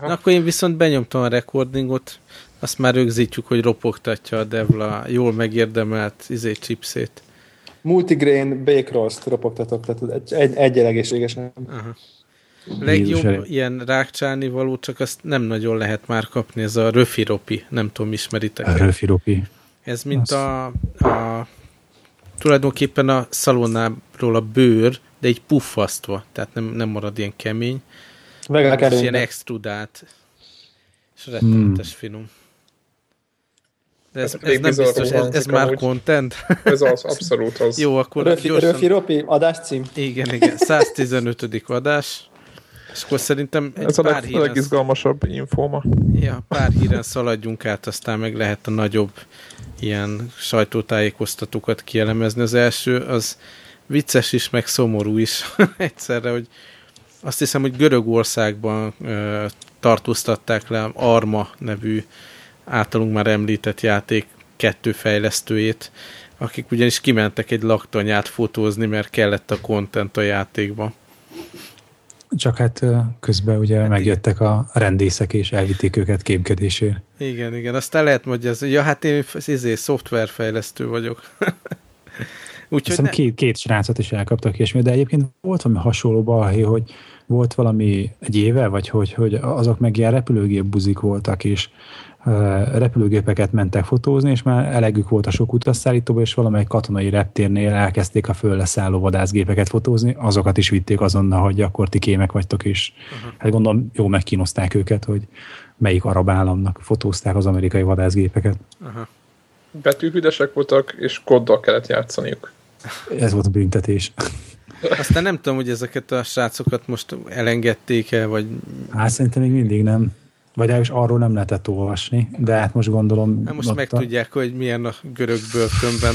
Na, akkor én viszont benyomtam a recordingot, azt már rögzítjük, hogy ropogtatja a Devla jól megérdemelt izé chipsét. Multigrain bake roast ropogtatok, tehát egy, egy egészségesen. Aha. Legjobb ilyen rákcsálni való, csak azt nem nagyon lehet már kapni, ez a röfiropi, nem tudom, ismeritek A röfiropi. Ez mint a, a tulajdonképpen a szalonáról a bőr, de egy puffasztva, tehát nem, nem marad ilyen kemény. És ilyen extrudált, és rettenetes hmm. finom. De ez, ez, ez nem biztos, ez, ez már amúgy. content? Ez az, abszolút az. Jó, akkor Röfi, gyorsan... Röfi Ropi, adáscím. Igen, igen, 115. adás. És akkor szerintem egy Ez pár a leg, legizgalmasabb infóma. Ja, pár híren szaladjunk át, aztán meg lehet a nagyobb ilyen sajtótájékoztatókat kielemezni. Az első az vicces is, meg szomorú is egyszerre, hogy azt hiszem, hogy Görögországban ö, tartóztatták le Arma nevű általunk már említett játék kettő fejlesztőjét, akik ugyanis kimentek egy laktanyát fotózni, mert kellett a content a játékba. Csak hát közben ugye hát megjöttek igen. a rendészek és elvitték őket képkedésért. Igen, igen. Aztán lehet magyarázni, ja hát én izé, szoftverfejlesztő vagyok. Úgyhogy ne... két, két srácot is elkaptak, és de egyébként volt valami hasonló balhé, hogy volt valami egy éve, vagy hogy, hogy azok meg ilyen repülőgép buzik voltak, és repülőgépeket mentek fotózni, és már elegük volt a sok utasszállítóba, és valamelyik katonai reptérnél elkezdték a fölleszálló vadászgépeket fotózni, azokat is vitték azonnal, hogy akkor ti kémek vagytok, és uh-huh. hát gondolom jó megkínozták őket, hogy melyik arab államnak fotózták az amerikai vadászgépeket. Uh-huh. Betűhüdesek voltak, és koddal kellett játszaniuk. Ez volt a büntetés. Aztán nem tudom, hogy ezeket a srácokat most elengedték el, vagy... Hát szerintem még mindig nem. Vagy is arról nem lehetett olvasni, de hát most gondolom... Hát most megtudják, a... hogy milyen a görög börtönben.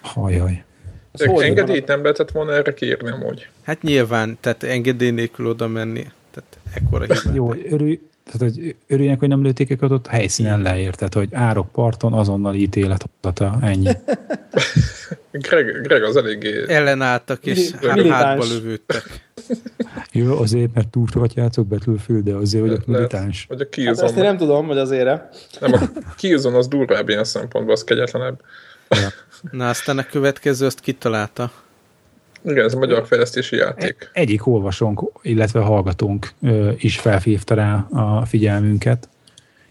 Hajaj. De engedélyt nem lehetett volna erre kérni amúgy. Hát nyilván, tehát engedély nélkül oda menni. Tehát ekkora Jó, örülj, tehát, hogy örüljenek, hogy nem lőtték őket ott helyszínen leért, tehát, hogy árok parton azonnal ítélet adata, ennyi. Greg, Greg az eléggé... Ellenálltak, és hátba lövődtek. Jó, azért, mert túl sokat játszok Battlefield, de azért vagyok militáns. Vagy a Killzone. Hát ezt én nem tudom, hogy azért. Nem, a Killzone az durvább ilyen szempontból, az kegyetlenebb. Ja. Na, aztán a következő azt kitalálta. Igen, ez a magyar fejlesztési játék. E- egyik olvasónk, illetve hallgatónk is felhívta rá a figyelmünket.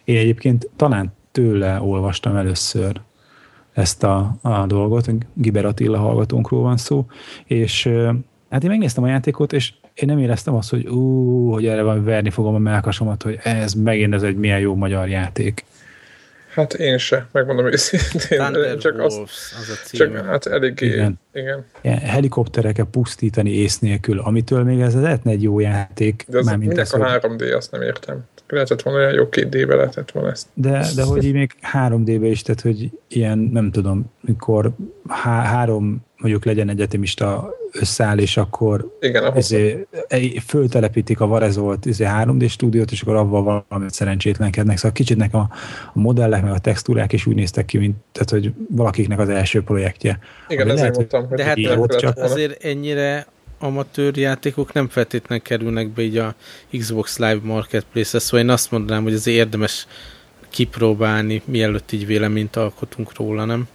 Én egyébként talán tőle olvastam először ezt a, a dolgot, Giber Attila hallgatónkról van szó, és hát én megnéztem a játékot, és én nem éreztem azt, hogy ú, hogy erre van verni fogom a melkasomat, hogy ez megint ez egy milyen jó magyar játék. Hát én se, megmondom őszintén. Thunder csak Wolves, az, az a címe. Csak hát eléggé, igen. igen. Ilyen helikoptereket pusztítani ész nélkül, amitől még ez lehetne egy jó játék. De az már mint ez, a 3D, azt nem értem. Lehetett volna olyan jó két D-be lehetett volna ezt. De, de hogy így még 3D-be is, tehát hogy ilyen, nem tudom, mikor há- három mondjuk legyen egyetemista összeáll, és akkor Igen, ezé, föltelepítik a Varezolt ezé 3D stúdiót, és akkor avval valamit szerencsétlenkednek. Szóval kicsit nekem a, a modellek, meg a textúrák is úgy néztek ki, mint tehát, hogy valakiknek az első projektje. Igen, ezért lehet, mondtam, hogy de hát volt, csak azért ennyire amatőr játékok nem feltétlenül kerülnek be így a Xbox Live Marketplace-re, szóval én azt mondanám, hogy azért érdemes kipróbálni, mielőtt így véleményt alkotunk róla, nem?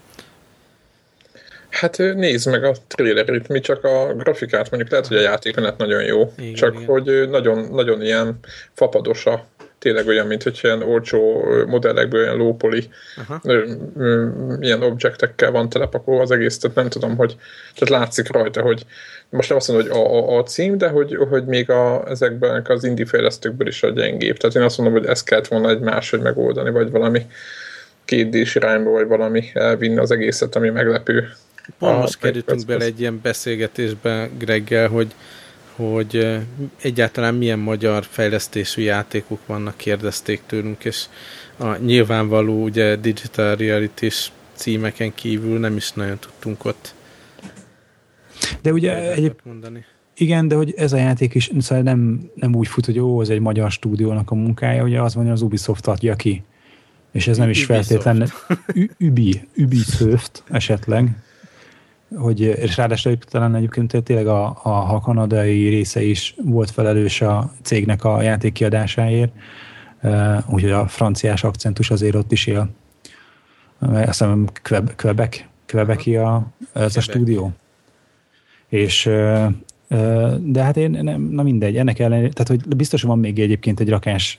Hát nézd meg a trailerét, mi csak a grafikát, mondjuk lehet, hogy a játékmenet nagyon jó, igen, csak igen. hogy nagyon, nagyon ilyen fapados a tényleg olyan, mint hogy ilyen olcsó modellekből ilyen lópoli ilyen objektekkel van telepakolva az egész, tehát nem tudom, hogy tehát látszik rajta, hogy most nem azt mondom, hogy a, a, a cím, de hogy, hogy még a, ezekben az indie fejlesztőkből is a gyengébb. Tehát én azt mondom, hogy ezt kellett volna egy máshogy megoldani, vagy valami kétdés irányba, vagy valami elvinni az egészet, ami meglepő. Pont most kerültünk bele egy ilyen beszélgetésbe Greggel, hogy hogy egyáltalán milyen magyar fejlesztésű játékok vannak, kérdezték tőlünk, és a nyilvánvaló ugye digital reality címeken kívül nem is nagyon tudtunk ott de ugye egyéb... mondani. Igen, de hogy ez a játék is szóval nem, nem úgy fut, hogy ó, ez egy magyar stúdiónak a munkája, ugye az van, hogy az Ubisoft adja ki. És ez nem is feltétlenül Ubi, Ubisoft esetleg. Hogy és ráadásul talán egyébként tényleg a, a, a kanadai része is volt felelős a cégnek a játék kiadásáért, úgyhogy a franciás akcentus azért ott is él. Azt hiszem Quebec, Quebeci a, ez a stúdió. És de hát én nem, na mindegy, ennek ellenére, tehát hogy biztos van még egyébként egy rakás,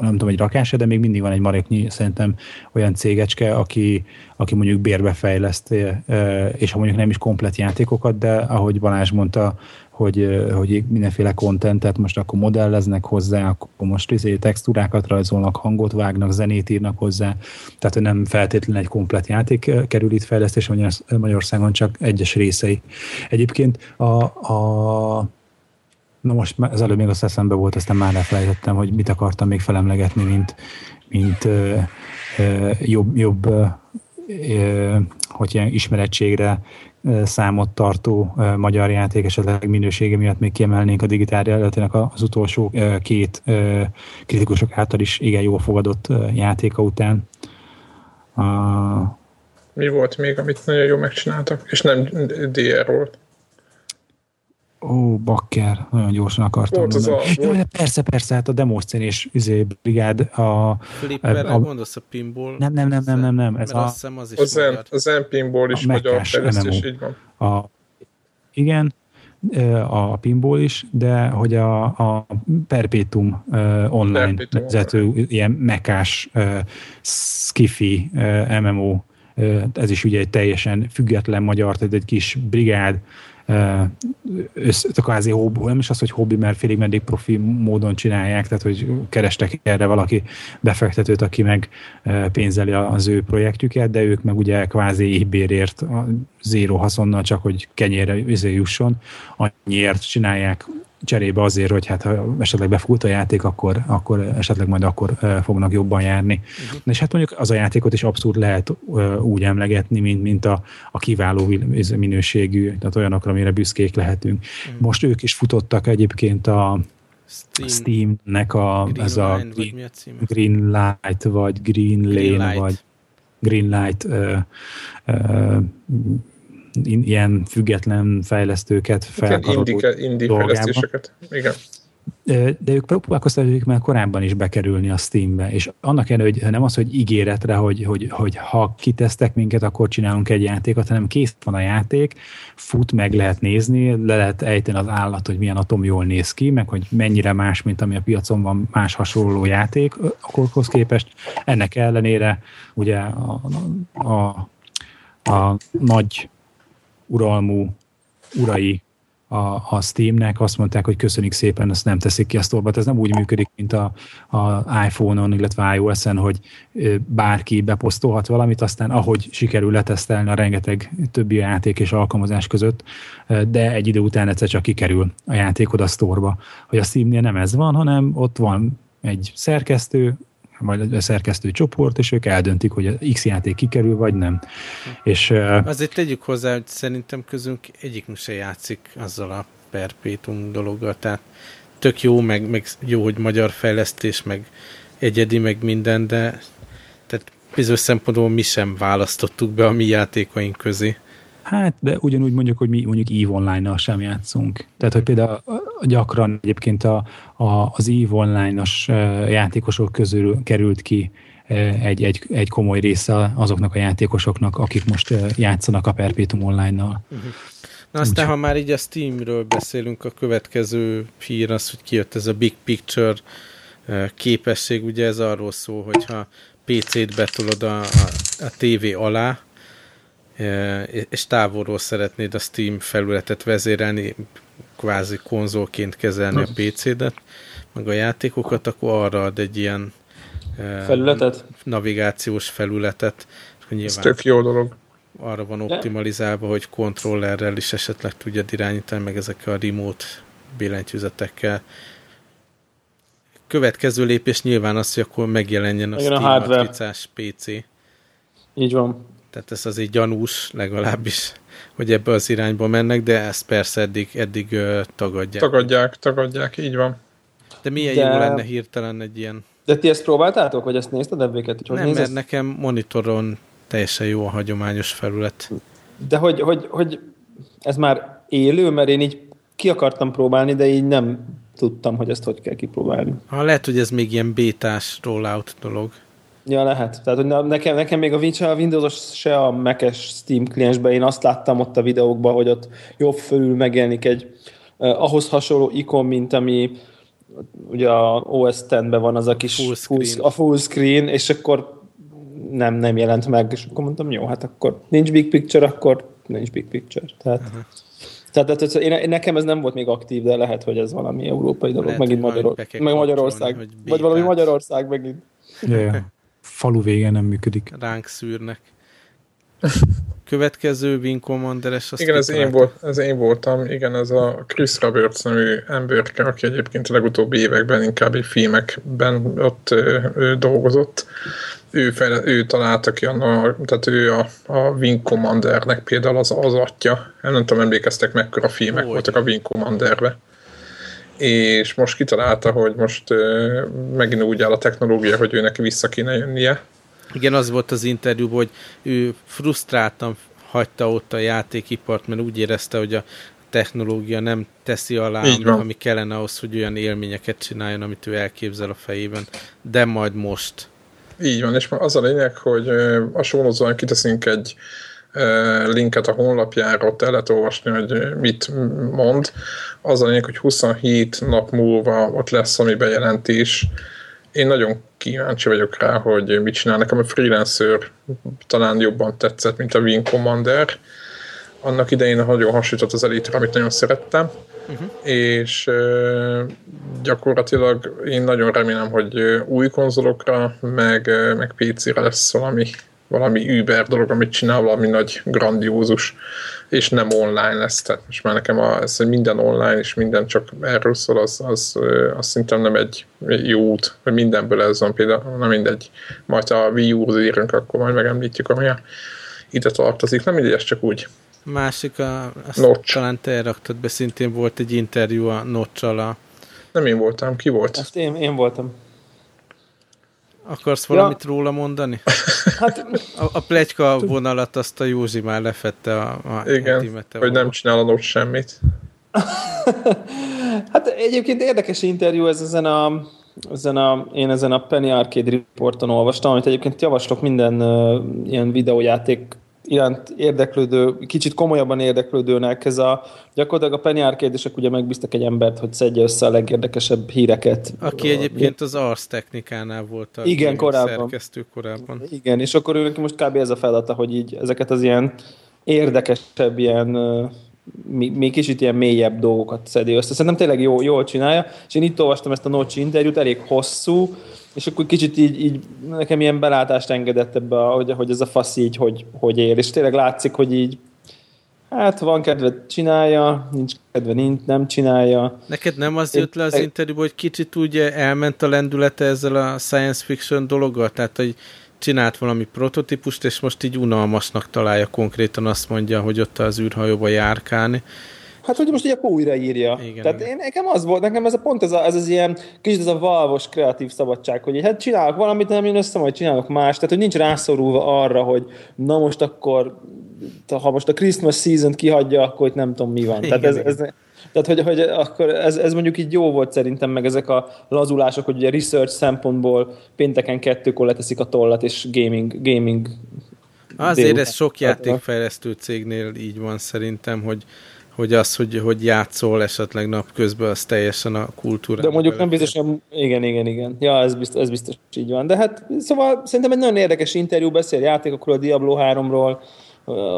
nem tudom, egy rakás, de még mindig van egy maréknyi szerintem olyan cégecske, aki, aki mondjuk bérbe fejleszt, és ha mondjuk nem is komplet játékokat, de ahogy Balázs mondta, hogy, hogy mindenféle kontentet most akkor modelleznek hozzá, akkor most izé textúrákat rajzolnak, hangot vágnak, zenét írnak hozzá, tehát nem feltétlenül egy komplet játék kerül itt fejlesztés Magyarországon, csak egyes részei. Egyébként a, a Na most az előbb még azt eszembe volt, aztán már elfelejtettem, hogy mit akartam még felemlegetni, mint, mint ö, ö, jobb, jobb ö, hogy ilyen ismerettségre számot tartó magyar játék, esetleg minősége miatt még kiemelnénk a digitál realitának az utolsó két kritikusok által is igen jól fogadott játéka után. Mi volt még, amit nagyon jól megcsináltak? És nem DR volt. Ó, bakker, nagyon gyorsan akartam volt mondani. Az a, Jó, volt... persze, persze, hát a Demoscén és üzé brigád a... Flipperre a, gondolsz a pinball? Nem, nem, nem, nem, nem, nem. Ez a, az, az, is a zen, a zen pinball is a magyar fejlesztés, így van. A, igen, a pinball is, de hogy a, a Perpetuum uh, online Perpetuum vezető, ilyen mekás uh, skifi uh, MMO, uh, ez is ugye egy teljesen független magyar, tehát egy kis brigád, össz, kvázi hobbi, nem is az, hogy hobbi, mert félig meddig profi módon csinálják, tehát hogy kerestek erre valaki befektetőt, aki meg pénzeli az ő projektjüket, de ők meg ugye kvázi éhbérért, zéró haszonnal csak, hogy kenyérre izé jusson, annyiért csinálják cserébe azért, hogy hát ha esetleg befut a játék, akkor, akkor esetleg majd akkor fognak jobban járni. Uh-huh. És hát mondjuk az a játékot is abszolút lehet úgy emlegetni, mint, mint a, a kiváló minőségű, tehát olyanokra, amire büszkék lehetünk. Uh-huh. Most ők is futottak egyébként a Steam. Steamnek a, Green ez a, Line, Green, a Green Light, vagy Green, Green Lane, Light. vagy Green Light uh, uh, ilyen független fejlesztőket felkaroló indi fejlesztéseket. Igen. De ők próbálkoztak ők már korábban is bekerülni a Steambe, és annak ellenére, hogy nem az, hogy ígéretre, hogy, hogy, hogy ha kitesztek minket, akkor csinálunk egy játékot, hanem kész van a játék, fut, meg lehet nézni, le lehet ejteni az állat, hogy milyen atom jól néz ki, meg hogy mennyire más, mint ami a piacon van más hasonló játék akkor képest. Ennek ellenére ugye a, a, a nagy uralmú urai a, a Steamnek, azt mondták, hogy köszönjük szépen, ezt nem teszik ki a sztorba. Ez nem úgy működik, mint a, a iPhone-on, illetve iOS-en, hogy bárki beposztolhat valamit, aztán ahogy sikerül letesztelni a rengeteg többi játék és alkalmazás között, de egy idő után egyszer csak kikerül a játékod a sztorba. Hogy a Steamnél nem ez van, hanem ott van egy szerkesztő, vagy a szerkesztő csoport, és ők eldöntik, hogy a X játék kikerül, vagy nem. És, Azért tegyük hozzá, hogy szerintem közünk egyikünk se játszik azzal a perpétum dologgal, tehát tök jó, meg, meg jó, hogy magyar fejlesztés, meg egyedi, meg minden, de tehát bizonyos szempontból mi sem választottuk be a mi játékaink közé. Hát, de ugyanúgy mondjuk, hogy mi mondjuk EVE Online-nal sem játszunk. Tehát, hogy például gyakran egyébként a, a, az EVE Online-os játékosok közül került ki egy, egy, egy komoly része azoknak a játékosoknak, akik most játszanak a Perpetuum Online-nal. Uh-huh. Na aztán, Úgy. ha már így a Steamről beszélünk, a következő hír az, hogy kijött ez a Big Picture képesség, ugye ez arról szól, hogyha PC-t betolod a, a, a tévé alá, és távolról szeretnéd a Steam felületet vezérelni, kvázi konzolként kezelni a PC-det, meg a játékokat, akkor arra ad egy ilyen felületet? navigációs felületet. Ez tök jó dolog. Arra van optimalizálva, hogy kontrollerrel is esetleg tudjad irányítani, meg ezekkel a remote billentyűzetekkel. Következő lépés nyilván az, hogy akkor megjelenjen a Igen, Steam a PC. Így van. Tehát ez azért gyanús legalábbis, hogy ebbe az irányba mennek, de ezt persze eddig, eddig uh, tagadják. Tagadják, tagadják, így van. De milyen de... jó lenne hirtelen egy ilyen... De ti ezt próbáltátok, vagy ezt nézted ebbéket? Hogy Nem, nézesz? mert nekem monitoron teljesen jó a hagyományos felület. de hogy, hogy, hogy ez már élő, mert én így ki akartam próbálni, de így nem tudtam, hogy ezt hogy kell kipróbálni. Ha lehet, hogy ez még ilyen bétás rollout dolog. Ja, lehet. Tehát, hogy nekem, nekem még a, a Windows-os, se a Mac-es Steam kliensben én azt láttam ott a videókban, hogy ott jobb fölül megjelenik egy eh, ahhoz hasonló ikon, mint ami ugye a OS X-ben van az a kis full screen. a full screen, és akkor nem, nem jelent meg, és akkor mondtam, jó, hát akkor nincs big picture, akkor nincs big picture. Tehát, uh-huh. tehát, tehát én, nekem ez nem volt még aktív, de lehet, hogy ez valami európai dolog, lehet, megint Magyar, meg Magyarország, vagy valami Magyarország megint. Yeah falu vége nem működik. Ránk szűrnek. Következő Wing Commander-es, Igen, ez én, volt, ez én voltam. Igen, ez a Chris Roberts nevű emberke, aki egyébként a legutóbbi években inkább egy filmekben ott ö, ő dolgozott. Ő, fejle, ő találta ki, a, tehát ő a, a Wing Commandernek például az, az atya. Nem tudom, emlékeztek mekkora filmek Hogy. voltak a Wing Commanderbe és most kitalálta, hogy most megint úgy áll a technológia, hogy ő neki vissza kéne jönnie. Igen, az volt az interjú, hogy ő frusztráltan hagyta ott a játékipart, mert úgy érezte, hogy a technológia nem teszi alá, ami, ami kellene ahhoz, hogy olyan élményeket csináljon, amit ő elképzel a fejében, de majd most. Így van, és az a lényeg, hogy a sónozóan kiteszünk egy linket a honlapjára, ott el lehet olvasni, hogy mit mond. Az a lényeg, hogy 27 nap múlva ott lesz ami bejelentés. Én nagyon kíváncsi vagyok rá, hogy mit csinál. Nekem a Freelancer talán jobban tetszett, mint a Wing Commander. Annak idején nagyon hasonlított az elite amit nagyon szerettem. Uh-huh. és gyakorlatilag én nagyon remélem, hogy új konzolokra, meg, meg PC-re lesz valami valami Uber dolog, amit csinál, valami nagy, grandiózus, és nem online lesz. Tehát most már nekem a, ez, hogy minden online, és minden csak erről szól, az, az, az szerintem nem egy jó út, hogy mindenből ez van például, nem mindegy. Majd a Wii U-hoz írunk, akkor majd megemlítjük, ami a, ide tartozik. Nem mindegy, ez csak úgy. Másik, a, azt Notch. talán te raktad be, szintén volt egy interjú a notch a... Nem én voltam, ki volt? Ezt én, én voltam. Akarsz valamit ja. róla mondani? Hát, a, a plegyka vonalat azt a Józsi már lefette a, a Igen, hogy nem csinál a semmit. hát egyébként érdekes interjú ez ezen a, ezen a, én ezen a Penny Arcade reporton olvastam, amit egyébként javaslok minden uh, ilyen videójáték iránt érdeklődő, kicsit komolyabban érdeklődőnek, ez a gyakorlatilag a Penny arcade ugye megbíztak egy embert, hogy szedje össze a legérdekesebb híreket. Aki egyébként az Ars Technikánál volt a igen, korábban. szerkesztő korábban. Igen, és akkor őnek most kb. ez a feladata, hogy így ezeket az ilyen érdekesebb, ilyen még kicsit ilyen mélyebb dolgokat szedi össze. Szerintem tényleg jó, jól csinálja, és én itt olvastam ezt a Nocsi interjút, elég hosszú, és akkor kicsit így, így nekem ilyen belátást engedett ebbe, hogy, hogy ez a fasz így, hogy, hogy él, és tényleg látszik, hogy így Hát van kedve, csinálja, nincs kedve, nincs, nem csinálja. Neked nem az jött le az interjúból, hogy kicsit úgy elment a lendülete ezzel a science fiction dologgal? Tehát, hogy csinált valami prototípust, és most így unalmasnak találja konkrétan, azt mondja, hogy ott az űrhajóba járkálni. Hát, hogy most így akkor újraírja. Igen, Tehát igen. én, nekem az volt, nekem ez a pont ez, a, ez az ilyen kicsit ez a valvos kreatív szabadság, hogy hát csinálok valamit, nem jön össze, majd csinálok más. Tehát, hogy nincs rászorulva arra, hogy na most akkor ha most a Christmas season kihagyja, akkor itt nem tudom mi van. Igen, Tehát ez, ez, tehát, hogy, hogy akkor ez, ez mondjuk így jó volt szerintem, meg ezek a lazulások, hogy ugye research szempontból pénteken kettőkor leteszik a tollat, és gaming, gaming Azért ez sok játékfejlesztő cégnél így van szerintem, hogy hogy az, hogy, hogy játszol esetleg napközben, az teljesen a kultúra. De mondjuk nem biztos, igen, igen, igen. Ja, ez biztos, ez biztos így van. De hát szóval szerintem egy nagyon érdekes interjú beszél játékokról, a Diablo 3-ról,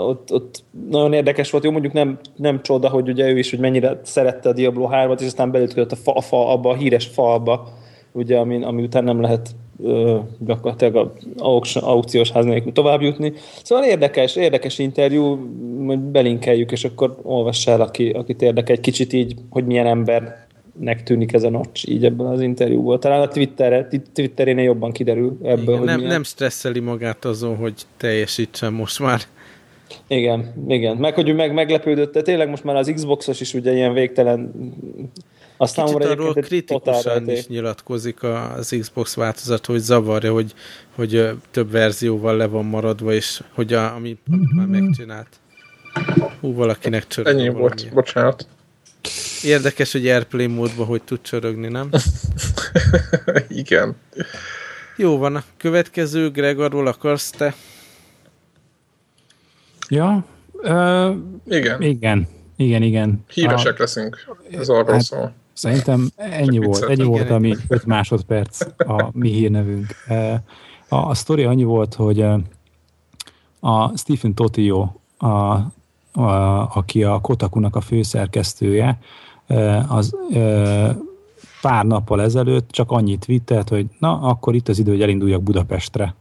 ott, ott nagyon érdekes volt. Jó, mondjuk nem, nem csoda, hogy ugye ő is, hogy mennyire szerette a Diablo 3-at, és aztán belütközött a fa, a fa, abba a híres falba, ugye, ami, ami után nem lehet gyakorlatilag a aukciós ház nélkül tovább jutni. Szóval érdekes, érdekes interjú, hogy belinkeljük, és akkor olvass el, aki, akit érdekel egy kicsit így, hogy milyen embernek tűnik ez a notch így ebből az interjúból. Talán a Twitterre, Twitterén jobban kiderül ebből, Igen, hogy nem, milyen... nem stresszeli magát azon, hogy teljesítsen most már. Igen, igen. Meg, hogy meg meglepődött, de tényleg most már az Xboxos is ugye ilyen végtelen aztán Kicsit arról kritikusan is nyilatkozik az Xbox változat, hogy zavarja, hogy, hogy több verzióval le van maradva, és hogy a, ami, amit már megcsinált. Hú, valakinek csörög. Ennyi volt, bocsánat. Érdekes, hogy Airplay módban hogy tud csörögni, nem? Igen. Jó van, a következő Gregorról akarsz te? Ja, uh, igen. Igen, igen, igen. Híresek a, leszünk, ez arról hát, szól. Szerintem ennyi volt, ennyi volt, ami 5 másodperc a mi hírnevünk. A, a sztori annyi volt, hogy a Stephen Totio, a, a, aki a Kotakunak a főszerkesztője, az pár nappal ezelőtt csak annyit vittelt, hogy na, akkor itt az idő, hogy elinduljak Budapestre.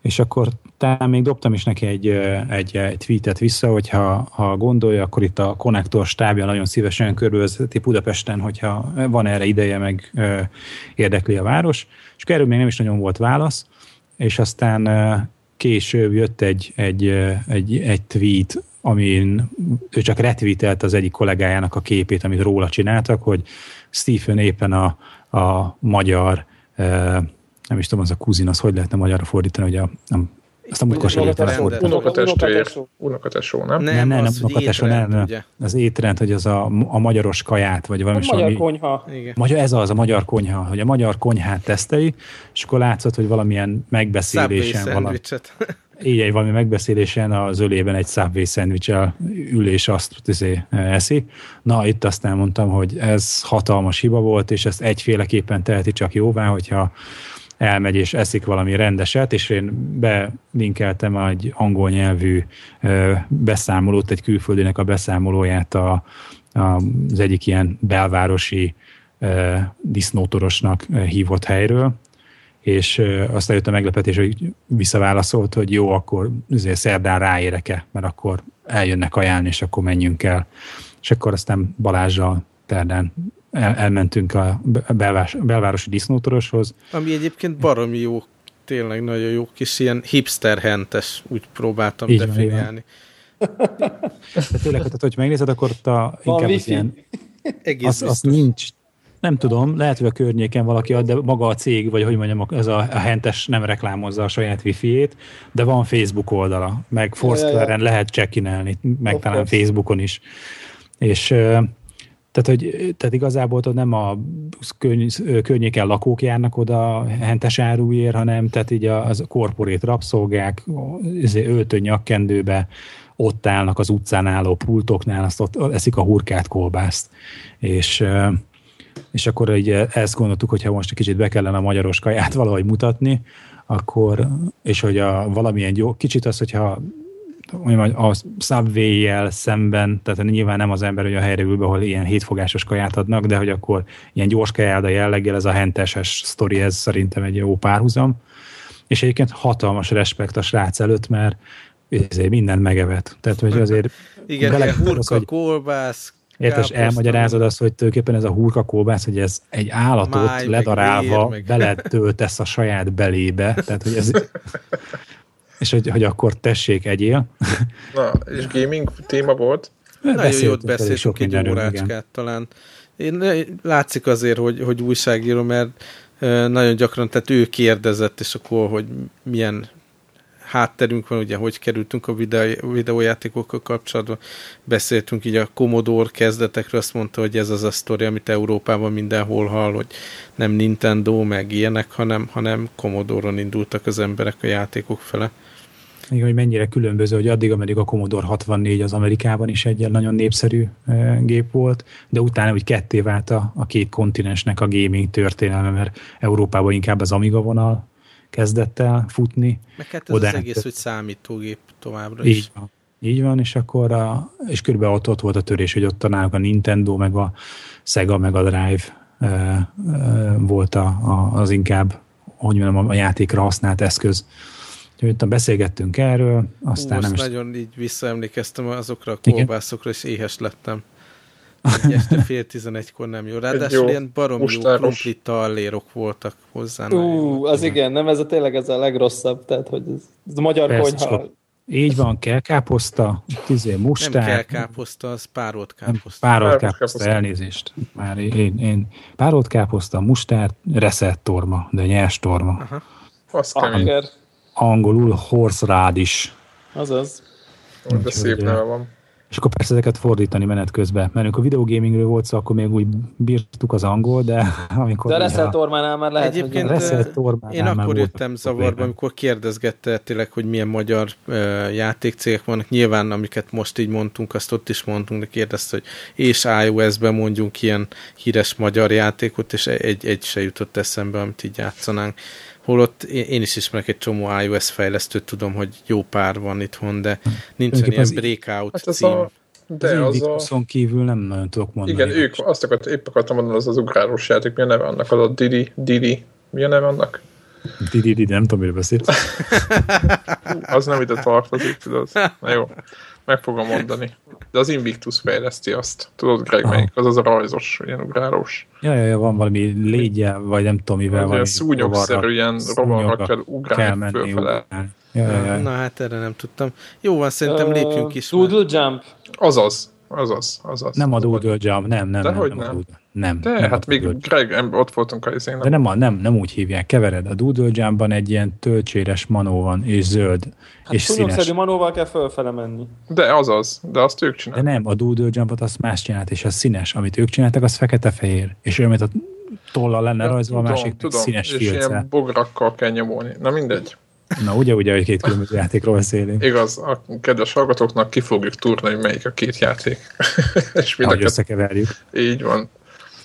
És akkor talán még dobtam is neki egy, egy, egy tweetet vissza, hogyha ha gondolja, akkor itt a konnektor stábja nagyon szívesen körülvezeti Budapesten, hogyha van erre ideje, meg ö, érdekli a város. És erről még nem is nagyon volt válasz, és aztán ö, később jött egy, egy, egy, egy tweet, amin ő csak retweetelt az egyik kollégájának a képét, amit róla csináltak, hogy Stephen éppen a, a magyar nem is tudom, az a kuzin, az hogy lehetne magyarra fordítani, hogy a, nem, azt a múltkor sem lehetne fordítani. Unokatestvér. Unokatesó, nem? Nem, nem, nem, nem unokatesó, nem, nem. Az étrend, hogy az a, a magyaros kaját, vagy valami. A magyar konyha. Magyar, ez az, a magyar konyha, hogy a magyar konyhát teszteli, és akkor látszott, hogy valamilyen megbeszélésen valami. így egy valami megbeszélésen az ölében egy Subway szendvicsel ül és azt izé, eszi. Na, itt aztán mondtam, hogy ez hatalmas hiba volt, és ezt egyféleképpen teheti csak jóvá, hogyha elmegy és eszik valami rendeset, és én belinkeltem egy angol nyelvű beszámolót, egy külföldinek a beszámolóját a, a, az egyik ilyen belvárosi disznótorosnak hívott helyről, és aztán jött a meglepetés, hogy visszaválaszolt, hogy jó, akkor azért szerdán ráérek-e, mert akkor eljönnek ajánlni, és akkor menjünk el. És akkor aztán Balázsral terdán el, elmentünk a belvás, belvárosi disznótoroshoz. Ami egyébként baromi jó, tényleg nagyon jó kis ilyen hipster hentes, úgy próbáltam így definiálni. De tényleg, tehát, hogy megnézed, akkor ott a, inkább az ilyen, az, az nincs, nem tudom, lehet, hogy a környéken valaki ad, de maga a cég, vagy hogy mondjam, ez a, a hentes nem reklámozza a saját wifi-ét, de van Facebook oldala, meg Foursquare-en lehet csekinelni, meg talán. Facebookon is. És tehát, hogy, tehát igazából ott nem a környéken lakók járnak oda hentes áruért, hanem tehát így az korporét rabszolgák izé, öltön nyakkendőbe ott állnak az utcán álló pultoknál, azt ott eszik a hurkát kolbászt. És és akkor így ezt gondoltuk, hogy ha most egy kicsit be kellene a magyaros kaját valahogy mutatni, akkor, és hogy a valamilyen jó, kicsit az, hogyha a subway szemben, tehát nyilván nem az ember, hogy a helyre ül be, ahol ilyen hétfogásos kaját adnak, de hogy akkor ilyen gyors kajáda jelleggel ez a henteses sztori, ez szerintem egy jó párhuzam. És egyébként hatalmas respekt a srác előtt, mert ezért minden megevet. Tehát, hogy azért... Igen, bele, hurka, az, hogy, kolbász, Értes, elmagyarázod azt, hogy tulajdonképpen ez a hurka kolbász, hogy ez egy állatot Máj, ledarálva meg beletöltesz a saját belébe. Tehát, hogy ez, és hogy, hogy akkor tessék, egyél. Na, és gaming téma volt? Nagyon jót beszéltünk egy órácskát igen. talán. Én, látszik azért, hogy, hogy újságíró, mert nagyon gyakran, tehát ő kérdezett, és akkor, hogy milyen hátterünk van, ugye, hogy kerültünk a videó, videójátékokkal kapcsolatban. Beszéltünk így a Commodore kezdetekről, azt mondta, hogy ez az a sztori, amit Európában mindenhol hall, hogy nem Nintendo, meg ilyenek, hanem, hanem Commodore-on indultak az emberek a játékok fele. Igen, hogy mennyire különböző, hogy addig, ameddig a Commodore 64 az Amerikában is egy nagyon népszerű e, gép volt, de utána úgy ketté vált a, a két kontinensnek a gaming történelme, mert Európában inkább az Amiga vonal kezdett el futni. Meg hát ez Oda az egész, hogy számítógép továbbra is. Így van. Így van, és akkor a, és körülbelül ott, ott volt a törés, hogy ott náluk a Nintendo, meg a Sega, meg a Drive e, e, volt a, a, az inkább, hogy mondjam, a játékra használt eszköz. Úgyhogy beszélgettünk erről, aztán Hú, nem is... nagyon így visszaemlékeztem azokra a kolbászokra, és éhes lettem. Egy este fél tizenegykor nem jó. Ráadásul ilyen barom jó krumpli tallérok voltak hozzá. Ú, az igen, nem ez a tényleg ez a legrosszabb, tehát hogy ez, ez a magyar Persze, konyha. Így van, kell káposzta, tizé mustár. Nem kell káposzta, az párolt káposzta. Párolt káposzta, káposzta, elnézést. Már én, én párolt káposzta, mustár, reszett torma, de nyers torma. Aha. Az. Angolul horse rád is. Azaz. De szép neve van. És akkor persze ezeket fordítani menet közben. Mert amikor a videogamingről volt szó, akkor még úgy bírtuk az angol, de amikor... De Reszelt Tormánál már lehet, Egyébként hogy Tormánál én akkor jöttem zavarba, amikor kérdezgette tényleg, hogy milyen magyar uh, játékcégek vannak. Nyilván, amiket most így mondtunk, azt ott is mondtunk, de kérdezte, hogy és iOS-ben mondjunk ilyen híres magyar játékot, és egy, egy se jutott eszembe, amit így játszanánk. Holott én is ismerek egy csomó iOS fejlesztőt, tudom, hogy jó pár van itthon, de nincsen ilyen breakout hát cím. A, de az, az a... kívül nem nagyon tudok mondani. Igen, ők azt akart, épp akartam mondani, az az ugrálós játék, mi a neve annak, az a Didi, Didi, mi a neve annak? Didi, Didi, nem tudom, mire beszélsz. az nem ide tartozik, tudod. Na jó meg fogom mondani. De az Invictus fejleszti azt. Tudod, Greg, Aha. melyik? Az az a rajzos, ilyen ugrálós. Ja, ja, ja, van valami légyel, vagy nem tudom mivel. Ilyen szúnyogszerű, ilyen rovarra kell ugrálni kell menni, fölfele. Ja, ja, ja. Na hát erre nem tudtam. Jó van, szerintem uh, lépjünk is. Doodle Jump. Azaz. Azaz, azaz. Nem a Doodle Jump, nem, nem. De nem, hogy nem. nem. Nem. De nem hát még Greg, ott voltunk a izének. De nem, a, nem, nem úgy hívják, kevered. A Doodle Jumpban egy ilyen töltséres manó van, és zöld, hát és színes. manóval kell fölfele menni. De az az, de azt ők csinálják. De nem, a Doodle Jumpot azt más csinált, és az színes. Amit ők csináltak, az fekete-fehér. És olyan, mint a tolla lenne ja, rajzva, a másik tudom, színes és filccel. ilyen bograkkal kell nyomulni. Na mindegy. Na ugye, ugye, hogy két különböző játékról beszélünk. Igaz, a kedves hallgatóknak ki fogjuk túrni, hogy melyik a két játék. és Ahogy összekeverjük. Így van.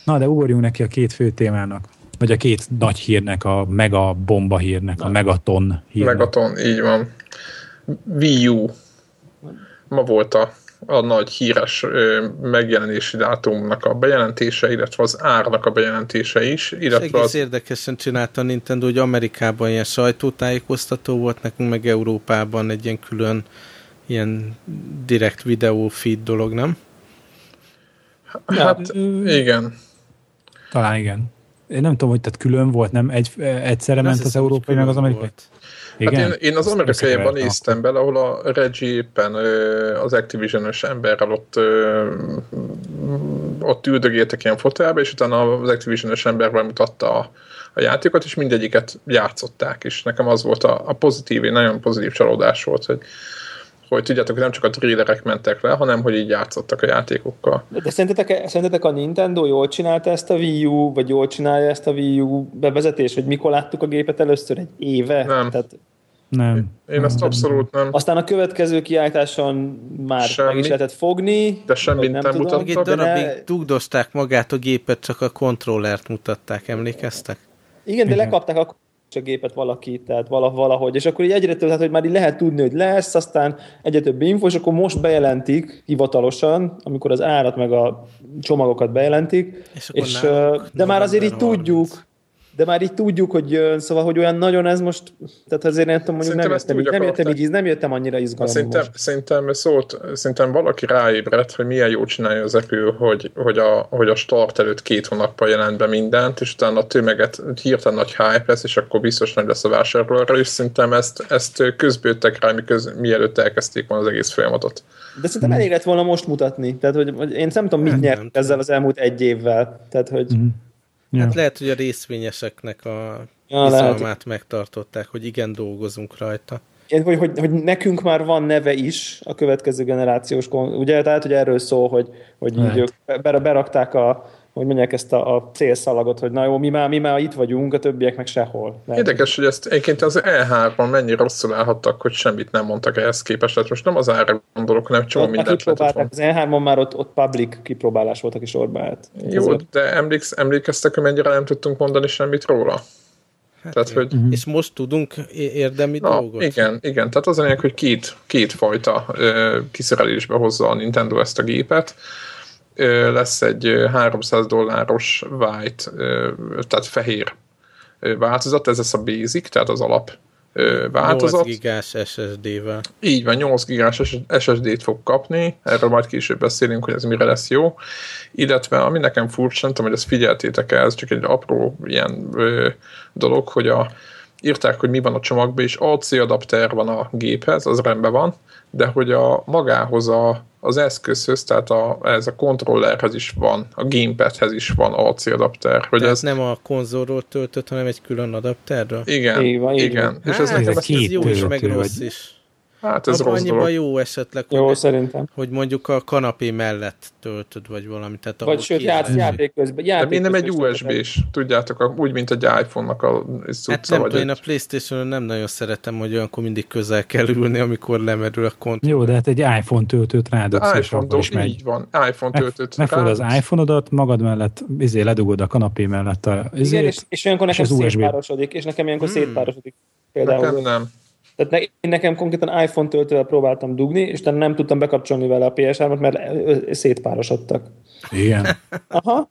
Na, de ugorjunk neki a két fő témának. Vagy a két nagy hírnek, a mega bomba hírnek, a megaton hírnek. Megaton, így van. Wii U. Ma volt a, a nagy híres megjelenési dátumnak a bejelentése, illetve az árnak a bejelentése is. Illetve egész az... érdekesen csinálta a Nintendo, hogy Amerikában ilyen sajtótájékoztató volt, nekünk meg Európában egy ilyen külön ilyen direkt videó feed dolog, nem? Hát, igen. Talán igen. Én nem tudom, hogy tehát külön volt, nem egy, egyszerre ment az európai, meg az amerikai? Volt. Igen? Hát én, én az amerikaiban néztem bele, ahol a Reggie éppen az Activision-ös emberrel ott, ott üldögéltek ilyen fotelbe, és utána az Activision-ös ember bemutatta a, a játékot, és mindegyiket játszották, és nekem az volt a, a pozitív, nagyon pozitív csalódás volt, hogy, hogy tudjátok, nem csak a trailerek mentek le, hanem hogy így játszottak a játékokkal. De szerintetek, szerintetek a Nintendo jól csinálta ezt a Wii U, vagy jól csinálja ezt a Wii U bevezetés, hogy mikor láttuk a gépet először? Egy éve? Nem. Tehát... Nem. Én ezt abszolút nem. Aztán a következő kiállításon már Semmi, meg is lehetett fogni. De semmit nem, nem mutattak. Egy darabig ne... dugdosták magát a gépet, csak a kontrollert mutatták, emlékeztek? Igen, de Igen. lekapták a a gépet valaki, tehát valahogy, és akkor így egyre több, tehát, hogy már így lehet tudni, hogy lesz, aztán egyre több info, és akkor most bejelentik hivatalosan, amikor az árat meg a csomagokat bejelentik, és, és de már azért így tudjuk, de már így tudjuk, hogy jön, szóval, hogy olyan nagyon ez most, tehát azért nem tudom, mondjuk nem jöttem, így, nem, jöttem így, nem jöttem annyira izgalomba szerintem, most. Szerintem szólt, szerintem valaki ráébredt, hogy milyen jó csinálja az Apple, hogy, hogy, a, hogy a start előtt két hónappal jelent be mindent, és utána a tömeget hirtelen nagy hype lesz, és akkor biztos nagy lesz a vásárlóra, és szerintem ezt, ezt közbőttek rá, miköz, mielőtt elkezdték volna az egész folyamatot. De szerintem elég lett volna most mutatni. Tehát, hogy, hogy én nem tudom, mit nyert ezzel az elmúlt egy évvel. Tehát, hogy... Mm-hmm Ja. Hát lehet, hogy a részvényeseknek a ja, megtartották, hogy igen, dolgozunk rajta. Én, hogy, hogy, hogy nekünk már van neve is a következő generációs, ugye, tehát, hogy erről szól, hogy, hogy így ők berakták a, hogy mondják ezt a, a célszalagot, hogy na jó, mi már, mi már itt vagyunk, a többiek meg sehol. Lehet. Érdekes, hogy ezt egyébként az E3-ban mennyi rosszul állhattak, hogy semmit nem mondtak ehhez képest. Tehát most nem az ára gondolok, hanem csomó mindent lehetett Az E3-on már ott, ott public kipróbálás voltak is orbált. Jó, ez de emléksz, emlékeztek, hogy mennyire nem tudtunk mondani semmit róla? Hát tehát, hogy... Uh-huh. És most tudunk érdemi Na, dolgot? Igen, igen. Tehát az a hogy két, két fajta ö, kiszerelésbe hozza a Nintendo ezt a gépet lesz egy 300 dolláros white, tehát fehér változat, ez lesz a basic, tehát az alap változat. 8 gigás SSD-vel. Így van, 8 gigás SSD-t fog kapni, erről majd később beszélünk, hogy ez mire lesz jó. Illetve, ami nekem furcsa, nem tudom, hogy ezt figyeltétek el, ez csak egy apró ilyen ö, dolog, hogy a, írták, hogy mi van a csomagban, és AC adapter van a géphez, az rendben van, de hogy a magához a, az eszközhöz, tehát a, ez a kontrollerhez is van, a gamepadhez is van AC adapter. Hogy ez nem a konzolról töltött, hanem egy külön adapterről? Igen, igen. igen. Hát, és ez, nekem ez, ez jó is, meg rossz is. Hát ez rossz dolog. jó esetleg, jó, hogy, szerintem. hogy mondjuk a kanapé mellett töltöd, vagy valami. Tehát vagy sőt, ját, játék közben. Játék De én nem egy USB-s, tudjátok, úgy, mint egy iPhone-nak a Hát nem tudom, én a playstation nem nagyon szeretem, hogy olyankor mindig közel kell ülni, amikor lemerül a kont. Jó, de hát egy iPhone töltőt rádobsz, és akkor is megy. Így van, iPhone töltőt. Megfogod az iPhone-odat, magad mellett, izé, ledugod a kanapé mellett a izét, Igen, és, és olyankor nekem szétpárosodik, és nekem ilyenkor hmm. szétpárosodik. Például. Nekem nem. Tehát ne, én nekem konkrétan iPhone töltővel próbáltam dugni, és nem tudtam bekapcsolni vele a PS3-ot, mert szétpárosodtak. Igen. Aha.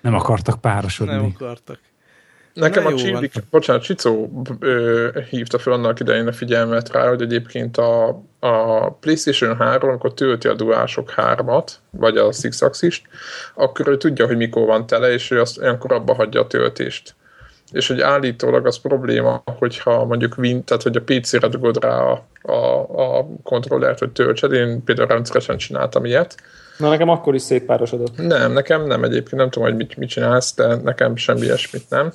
Nem akartak párosodni. Nem akartak. Nekem Na, a Csidik, bocsánat, Csicó ö, hívta fel annak idején a figyelmet rá, hogy egyébként a, a PlayStation 3, amikor tölti a duások 3-at, vagy a Six Axis-t, akkor ő tudja, hogy mikor van tele, és ő azt olyankor abba hagyja a töltést és hogy állítólag az probléma, hogyha mondjuk Win, tehát hogy a PC-re dugod rá a, a, a kontrollert, hogy töltsed, én például rendszeresen csináltam ilyet. Na nekem akkor is szétpárosodott. Nem, nekem nem egyébként, nem tudom, hogy mit, mit csinálsz, de nekem semmi ilyesmit nem.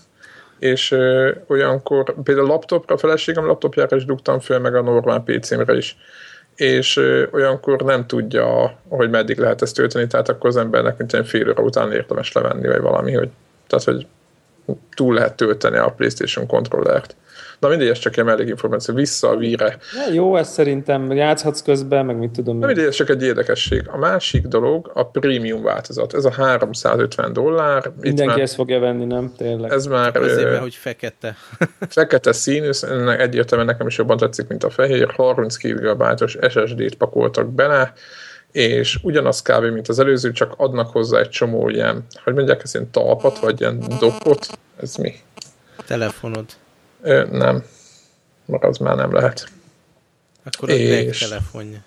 És ö, olyankor, például laptopra, a feleségem laptopjára is dugtam föl, meg a normál PC-mre is és ö, olyankor nem tudja, hogy meddig lehet ezt tölteni, tehát akkor az embernek mint fél óra után érdemes levenni, vagy valami, hogy, tehát hogy túl lehet tölteni a PlayStation kontrollert. Na mindegy, ez csak egy mellékinformáció. Vissza a víre. Ja, jó, ez szerintem játszhatsz közben, meg mit tudom. Na mindegy, ez csak egy érdekesség. A másik dolog a prémium változat. Ez a 350 dollár. Mindenki már, ezt fogja venni, nem? Tényleg. Ez már... Azért, mert, hogy fekete. fekete színű, egyértelműen nekem is jobban tetszik, mint a fehér. 32 GB-os SSD-t pakoltak bele és ugyanaz kb. mint az előző, csak adnak hozzá egy csomó ilyen, hogy mondják, ez ilyen talpat, vagy ilyen dokot. Ez mi? Telefonod. Ö, nem. Mert az már nem lehet. Akkor a és... telefonja.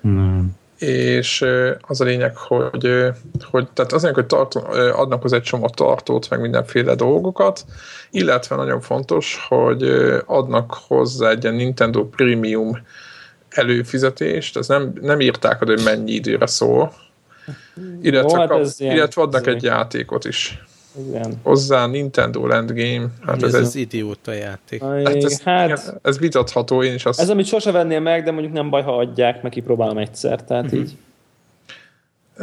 Nem. És az a lényeg, hogy, hogy tehát azért, hogy tart, adnak hozzá egy csomó tartót, meg mindenféle dolgokat, illetve nagyon fontos, hogy adnak hozzá egy ilyen Nintendo Premium előfizetést, az nem, nem írták hogy mennyi időre szól, illetve, hát kap, illetve adnak egy játékot is. Igen. Hozzá Nintendo Land Game. Hát ez, ez az idióta játék. Hát ez, hát, ez vitatható, én is azt... Ez, amit sose vennél meg, de mondjuk nem baj, ha adják, meg kipróbálom egyszer, tehát uh-huh. így.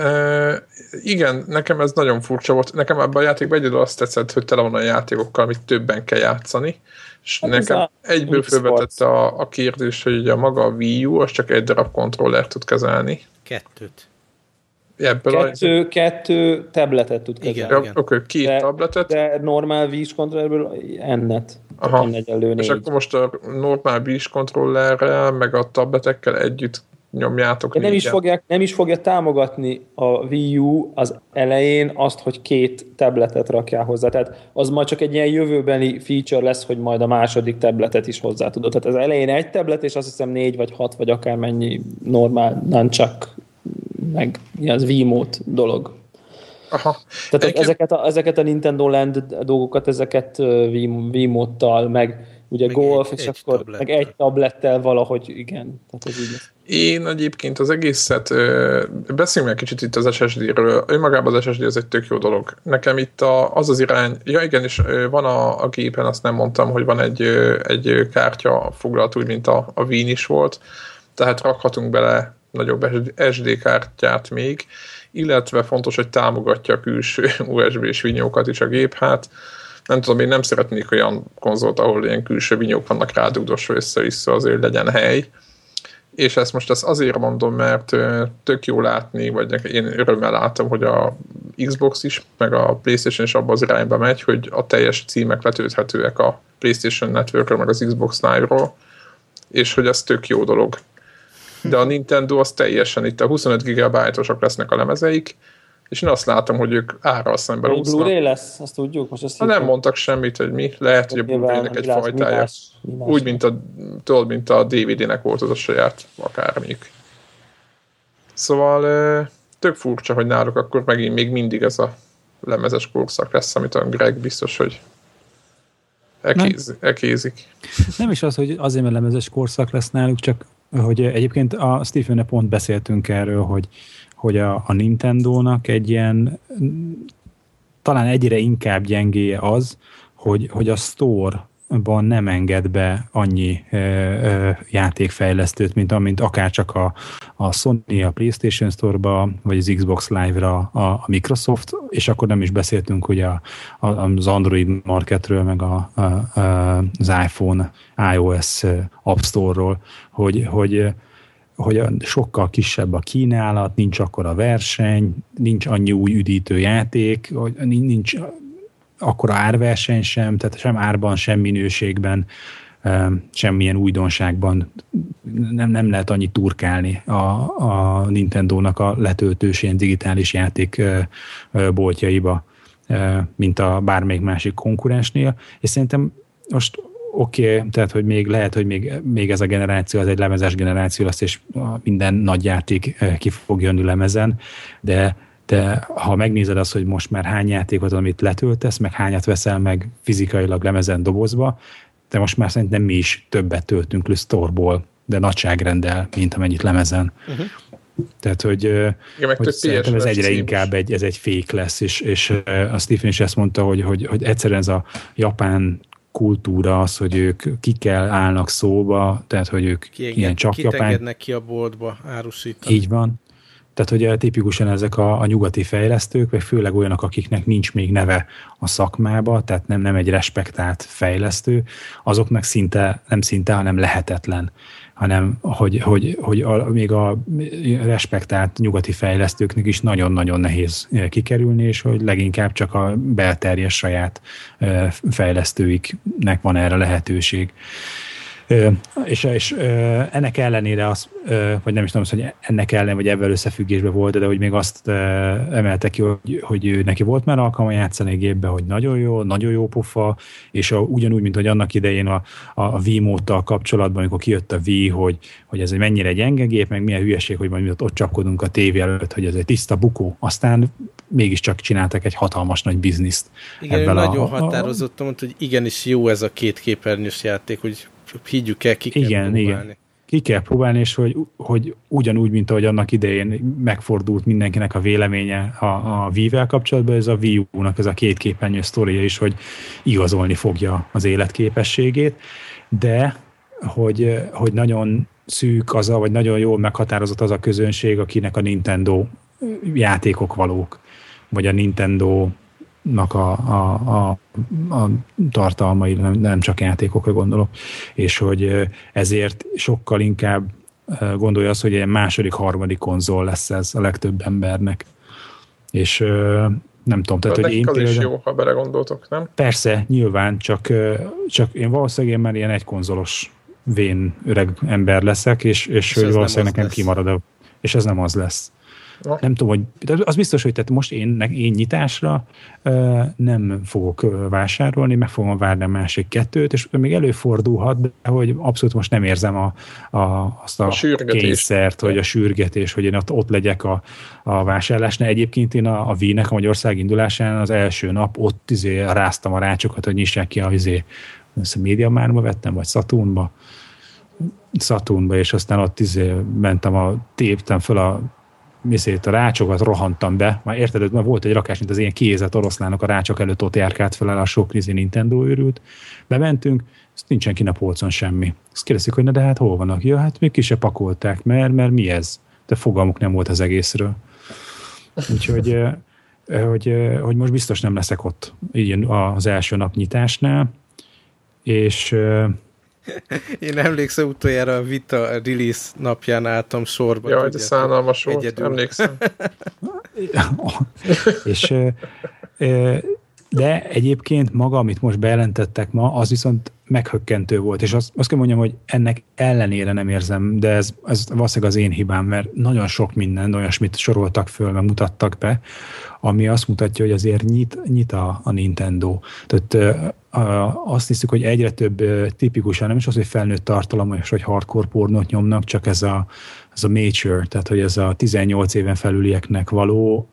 Uh, igen, nekem ez nagyon furcsa volt. Nekem ebben a játékban egyedül azt tetszett, hogy tele van a játékokkal, amit többen kell játszani. És hát nekem egyből felvetette a, a kérdés, hogy a maga a Wii U, az csak egy darab kontroller tud kezelni. Kettőt. Ebből kettő, a... kettő tabletet tud kezelni. Igen, igen. Oké, két de, tabletet. De normál Wii kontrollerből ennet. Aha. És akkor most a normál Wii kontrollerrel, meg a tabletekkel együtt nyomjátok. De nem is, fogják, nem is fogja támogatni a Wii U az elején azt, hogy két tabletet rakjál hozzá. Tehát az majd csak egy ilyen jövőbeni feature lesz, hogy majd a második tabletet is hozzá tudod. Tehát az elején egy tablet, és azt hiszem négy vagy hat, vagy akár mennyi normál, nem csak meg az Wiimote dolog. Aha. Tehát Egyébként... ezeket, a, ezeket a Nintendo Land dolgokat, ezeket Wiimote-tal, meg ugye meg golf, egy, és egy akkor tablettel. meg egy tablettel valahogy, igen. Tehát ez így lesz. Én egyébként az egészet, beszéljünk egy kicsit itt az SSD-ről. Önmagában az SSD az egy tök jó dolog. Nekem itt a, az az irány, ja igen, és van a, a gépen, azt nem mondtam, hogy van egy, egy kártya foglalt úgy, mint a, a Wien is volt, tehát rakhatunk bele nagyobb SD kártyát még, illetve fontos, hogy támogatja a külső USB-s vinyókat is a gép, hát nem tudom, én nem szeretnék olyan konzolt, ahol ilyen külső vinyók vannak rádugdosva össze-vissza, azért legyen hely. És ezt most ezt azért mondom, mert tök jó látni, vagy én örömmel látom, hogy a Xbox is, meg a Playstation is abban az irányba megy, hogy a teljes címek letölthetőek a Playstation network meg az Xbox Live-ról, és hogy ez tök jó dolog. De a Nintendo az teljesen itt a 25 GB-osak lesznek a lemezeik, és én azt látom, hogy ők árral szemben úsznak. Blu-ray lesz, azt tudjuk. Most azt nem mondtak semmit, hogy mi. Lehet, hogy a Blu-ray-nek egy lesz, fajtája. Más, más. Úgy, mint a, tudod, mint a DVD-nek volt az a saját akármik. Szóval tök furcsa, hogy náluk akkor megint még mindig ez a lemezes korszak lesz, amit a Greg biztos, hogy ekéz, ekézik. Nem is az, hogy azért, mert lemezes korszak lesz náluk, csak hogy egyébként a Stephen pont beszéltünk erről, hogy hogy a, a Nintendo-nak egy ilyen talán egyre inkább gyengéje az, hogy, hogy a store ban nem enged be annyi ö, ö, játékfejlesztőt, mint amint akár csak a, a Sony, a PlayStation Store-ba, vagy az Xbox Live-ra a, a Microsoft, és akkor nem is beszéltünk ugye a, a, az Android marketről, meg a, a, a, az iPhone, iOS App Store-ról, hogy, hogy hogy sokkal kisebb a kínálat, nincs akkor a verseny, nincs annyi új üdítő játék, nincs akkora árverseny sem, tehát sem árban, sem minőségben, semmilyen újdonságban nem, nem lehet annyit turkálni a, a Nintendo-nak a letöltős ilyen digitális játék boltjaiba, mint a bármelyik másik konkurensnél, és szerintem most oké, okay, tehát hogy még lehet, hogy még, még ez a generáció, az egy lemezes generáció lesz, és minden nagy játék ki fog jönni lemezen, de de ha megnézed azt, hogy most már hány játékot, amit letöltesz, meg hányat veszel meg fizikailag lemezen dobozba, de most már szerintem mi is többet töltünk le sztorból, de nagyságrendel, mint amennyit lemezen. Uh-huh. Tehát, hogy, Igen, hogy szerintem ez egyre inkább egy, ez egy fék lesz, és, és a Stephen is ezt mondta, hogy, hogy, hogy egyszerűen ez a japán kultúra az, hogy ők kikkel állnak szóba, tehát, hogy ők Kienged, ilyen csak japán... ki a boltba árusítani. Így van. Tehát, hogy tipikusan ezek a, a nyugati fejlesztők, vagy főleg olyanok, akiknek nincs még neve a szakmába, tehát nem, nem egy respektált fejlesztő, azoknak szinte, nem szinte, hanem lehetetlen hanem hogy, hogy, hogy a, még a respektált nyugati fejlesztőknek is nagyon-nagyon nehéz kikerülni, és hogy leginkább csak a belterjes saját fejlesztőiknek van erre lehetőség. És, és ennek ellenére az, vagy nem is tudom, hogy ennek ellen, vagy ebben összefüggésben volt, de hogy még azt emelte ki, hogy, hogy neki volt már alkalma játszani gépbe, hogy nagyon jó, nagyon jó pufa, és a, ugyanúgy, mint hogy annak idején a, a V módtal kapcsolatban, amikor kijött a V, hogy, hogy ez egy mennyire gyenge gép, meg milyen hülyeség, hogy majd ott csapkodunk a tévé előtt, hogy ez egy tiszta bukó. Aztán mégiscsak csináltak egy hatalmas nagy bizniszt. Igen, ebben nagyon a, határozottan mondta, hogy igenis jó ez a két képernyős játék, hogy higgyük el, ki kell igen, próbálni. Igen. Ki kell próbálni, és hogy, hogy ugyanúgy, mint ahogy annak idején megfordult mindenkinek a véleménye a, a Wii-vel kapcsolatban, ez a Wii U-nak ez a két képernyő sztoria is, hogy igazolni fogja az életképességét, de hogy, hogy nagyon szűk az a, vagy nagyon jól meghatározott az a közönség, akinek a Nintendo játékok valók, vagy a Nintendo a, a, a, a tartalmai, nem, nem csak játékokra gondolok, és hogy ezért sokkal inkább gondolja azt, hogy egy második, harmadik konzol lesz ez a legtöbb embernek. És nem tudom, tehát, hogy én az például... is jó, ha belegondoltok, nem? Persze, nyilván, csak, csak én valószínűleg én már ilyen egy konzolos vén öreg ember leszek, és, és, és hogy valószínűleg nekem lesz. kimarad, és ez nem az lesz. Nem tudom, hogy az biztos, hogy tehát most én, én nyitásra nem fogok vásárolni, meg fogom várni a másik kettőt, és még előfordulhat, de hogy abszolút most nem érzem a, a, azt a, a kényszert, hogy a sürgetés, hogy én ott, ott legyek a, a vásárlásnál. Egyébként én a, a Vínek a Magyarország indulásán az első nap ott izé ráztam a rácsokat, hogy nyissák ki a izé, média márba vettem, vagy Saturnba, Saturnba, és aztán ott izé mentem a, téptem föl a miszét a rácsokat rohantam be, már érted, már volt egy rakás, mint az ilyen kiézett oroszlánok a rácsok előtt ott járkált fel a sok krizi Nintendo őrült. Bementünk, ezt nincsen ki a polcon semmi. Azt kérdezik, hogy na de hát hol vannak? Ja, hát még ki se pakolták, mert, mert mi ez? De fogalmuk nem volt az egészről. Úgyhogy hogy, hogy most biztos nem leszek ott így az első nap nyitásnál, és Én emlékszem utoljára a Vita release napján álltam sorba. Jaj, de szánalmas volt, egyedül. emlékszem. és de egyébként maga, amit most bejelentettek ma, az viszont meghökkentő volt, és azt, azt kell mondjam, hogy ennek ellenére nem érzem, de ez, ez valószínűleg az én hibám, mert nagyon sok minden olyasmit soroltak föl, meg mutattak be, ami azt mutatja, hogy azért nyit, nyit a, a Nintendo. Tehát azt hiszük, hogy egyre több tipikusan, nem is az, hogy felnőtt tartalom, és hogy hardcore pornót nyomnak, csak ez a, ez a mature, tehát hogy ez a 18 éven felülieknek való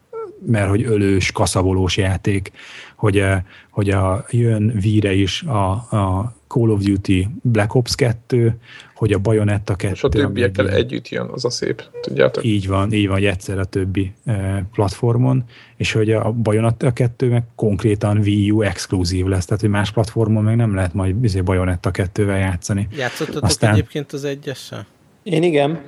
mert hogy ölős, kaszabolós játék, hogy, hogy a, jön víre is a, a Call of Duty Black Ops 2, hogy a Bayonetta 2. És a többiekkel együtt jön, az a szép, tudjátok? Így van, így van, hogy egyszer a többi eh, platformon, és hogy a Bayonetta 2 meg konkrétan Wii U exkluzív lesz, tehát hogy más platformon meg nem lehet majd bizony Bayonetta 2-vel játszani. Játszottatok Aztán... egyébként az egyessel? Én igen.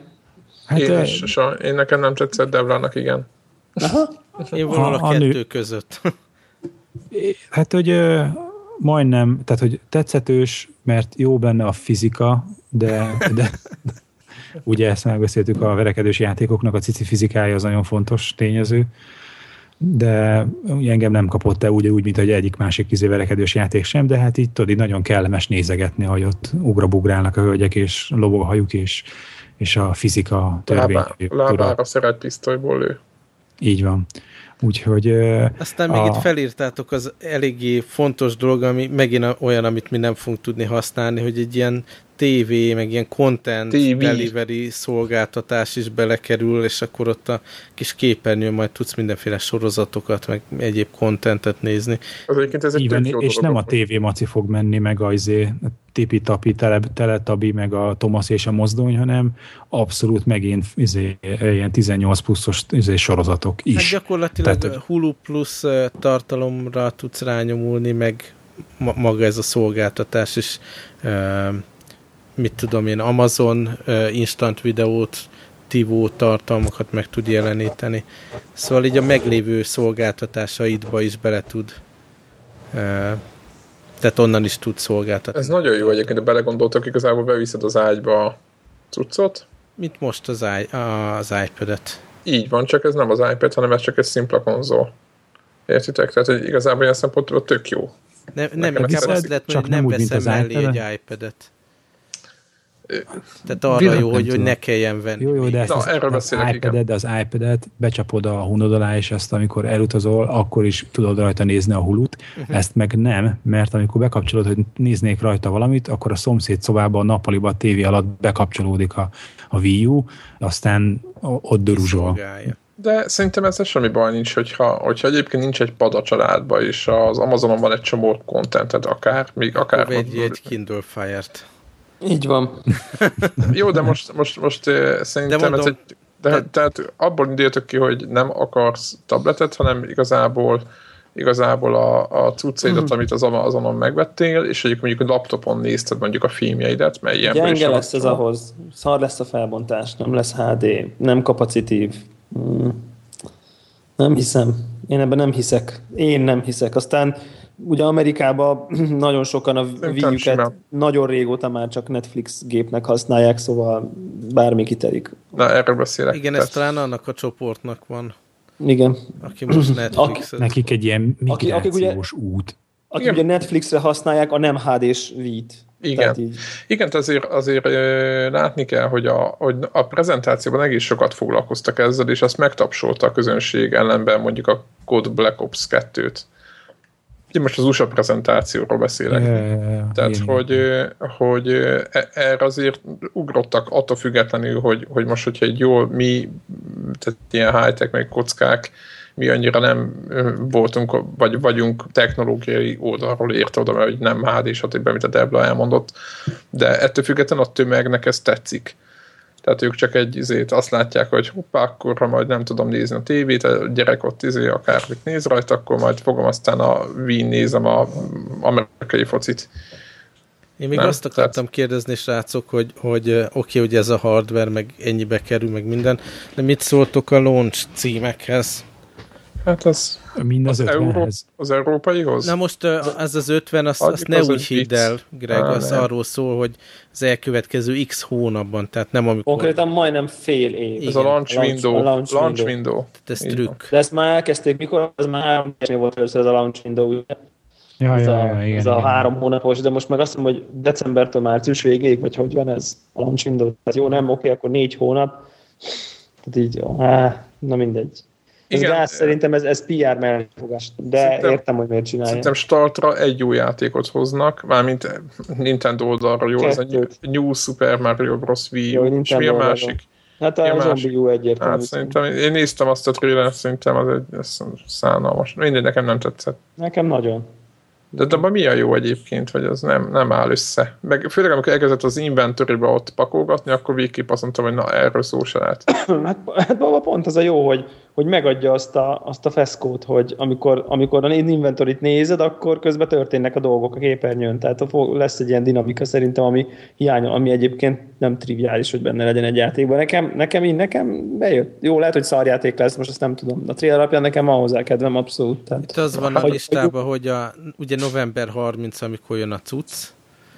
Hát, én, is, so, én nekem nem tetszett, Devlának igen. Aha. Én volna a, a kettő nő... között. Hát, hogy majdnem, tehát hogy tetszetős, mert jó benne a fizika, de, de ugye ezt megbeszéltük a verekedős játékoknak, a cici fizikája az nagyon fontos tényező, de engem nem kapott el úgy, úgy mint egy egyik másik kizé verekedős játék sem, de hát így tudod, így nagyon kellemes nézegetni, hogy ott ugrabugrálnak a hölgyek, és lobog a hajuk, és, és a fizika törvény. Lábára szeret pisztolyból lő. Így van. Úgyhogy... Aztán még a... itt felírtátok az eléggé fontos dolog, ami megint olyan, amit mi nem fogunk tudni használni, hogy egy ilyen TV, meg ilyen content TV. delivery szolgáltatás is belekerül, és akkor ott a kis képernyőn majd tudsz mindenféle sorozatokat, meg egyéb contentet nézni. Az egyébként ez egy Igen, és nem a TV maci fog menni, meg a, izé, a tipi-tapi, tele, teletabi, meg a Thomas és a mozdony, hanem abszolút megint izé, ilyen 18 pluszos izé, sorozatok is. Hát gyakorlatilag Tehát, Hulu plusz tartalomra tudsz rányomulni, meg maga ez a szolgáltatás is mit tudom én, Amazon instant videót, TiVo tartalmakat meg tud jeleníteni. Szóval így a meglévő szolgáltatásaidba is bele tud tehát onnan is tud szolgáltatni. Ez nagyon jó egyébként, de belegondoltak, igazából beviszed az ágyba a cuccot. Mint most az, i- az iPad-et. Így van, csak ez nem az iPad, hanem ez csak egy szimpla konzol. Értitek? Tehát hogy igazából ilyen szempontból tök jó. Ne, nem, inkább azt lehet, hogy nem, nem veszem mellé egy iPad-et. Tehát arra jó, hogy, hogy ne kelljen venni. Jó, jó, de ezt Na, az, erről az, iPad-et, de az iPad-et becsapod a hunod alá, és ezt amikor elutazol, akkor is tudod rajta nézni a hulut. Uh-huh. Ezt meg nem, mert amikor bekapcsolod, hogy néznék rajta valamit, akkor a szomszéd szobában, a nappaliban, a tévé alatt bekapcsolódik a, a Wii U, aztán ott döruzsol. De szerintem ez semmi baj nincs, hogyha, hogyha egyébként nincs egy pad a családba, és az Amazonon van egy csomó kontentet, akár, még akár... Egy, egy Kindle Fire-t. Így van. Jó, de most, most, most szerintem de mondom, ez egy... De, te... tehát abból indítok ki, hogy nem akarsz tabletet, hanem igazából igazából a, a cuccaidat, mm. amit az Amazonon megvettél, és egyik mondjuk a laptopon nézted mondjuk a filmjeidet, mert ilyen Gyenge lesz ez ahhoz. Szar lesz a felbontás, nem lesz HD, nem kapacitív. Mm. Nem hiszem. Én ebben nem hiszek. Én nem hiszek. Aztán ugye Amerikában nagyon sokan a wii nagyon régóta már csak Netflix gépnek használják, szóval bármi kitelik. Na, erről beszélek. Igen, ez talán annak a csoportnak van. Igen. Aki most netflix Nekik egy ilyen migrációs akik ugye, út. Akik Igen. ugye Netflixre használják a nem HD-s Wii-t. Igen, Igen azért, azért látni kell, hogy a, hogy a prezentációban egész sokat foglalkoztak ezzel, és azt megtapsolta a közönség ellenben mondjuk a Code Black Ops 2-t. Én most az USA prezentációról beszélek. Ja, ja, ja, Tehát, igen. hogy, hogy e, erre azért ugrottak attól függetlenül, hogy, hogy most, hogyha egy jó, mi, tehát ilyen high-tech, meg kockák, mi annyira nem voltunk, vagy vagyunk technológiai oldalról érte oda, mert nem HD, stb., amit a Debla elmondott, de ettől függetlenül a tömegnek ez tetszik. Tehát ők csak egy izét azt látják, hogy hoppá, akkor ha majd nem tudom nézni a tévét, a gyerek ott izé akármit néz rajta, akkor majd fogom aztán a Wien nézem a amerikai focit. Én még nem? azt akartam Tehát... kérdezni, srácok, hogy, hogy oké, okay, hogy ez a hardware, meg ennyibe kerül, meg minden, de mit szóltok a launch címekhez? Hát az, Mind az, az, Euró, az európaihoz? Na most ez az 50, azt, azt ne az úgy hidd el, Greg, Á, az nem. arról szól, hogy az elkövetkező x hónapban, tehát nem amikor... Konkrétan majdnem fél év. Igen. Ez a launch, launch window. A launch, launch window. window. Tehát ez trükk. De ezt már elkezdték, mikor? Ez már három volt először ez a launch window. Ja, ez, ja, a, ja, igen, ez a három hónapos, de most meg azt mondom, hogy decembertől március végéig, vagy hogy van ez a launch window. Tehát jó, nem, oké, akkor négy hónap. Tehát így, á, na mindegy. Ez Igen. gáz, szerintem ez, ez PR mellifogás, de szerintem, értem, hogy miért csinálja. Szerintem startra egy jó játékot hoznak, mármint Nintendo oldalra jó, ez a New Super Mario Bros. Wii jó, és mi a másik? Hát a Zombie U egyértelmű. Hát szerintem, én néztem azt a trailer szerintem az egy ez szánalmas. Mindegy, nekem nem tetszett. Nekem nagyon. De, de abban mi a jó egyébként, vagy az nem, nem áll össze? Meg főleg amikor elkezdett az inventory ott pakolgatni, akkor végképp azt mondtam, hogy na, erről szó se lehet. hát, hát pont az a jó, hogy, hogy megadja azt a, azt a feszkót, hogy amikor, amikor a inventorit nézed, akkor közben történnek a dolgok a képernyőn. Tehát lesz egy ilyen dinamika szerintem, ami hiány, ami egyébként nem triviális, hogy benne legyen egy játékban. Nekem, nekem így, nekem bejött. Jó, lehet, hogy szarjáték lesz, most ezt nem tudom. A trailer alapján nekem van hozzá kedvem abszolút. Tehát, Itt az van a listában, hogy a, ugye november 30, amikor jön a cucc.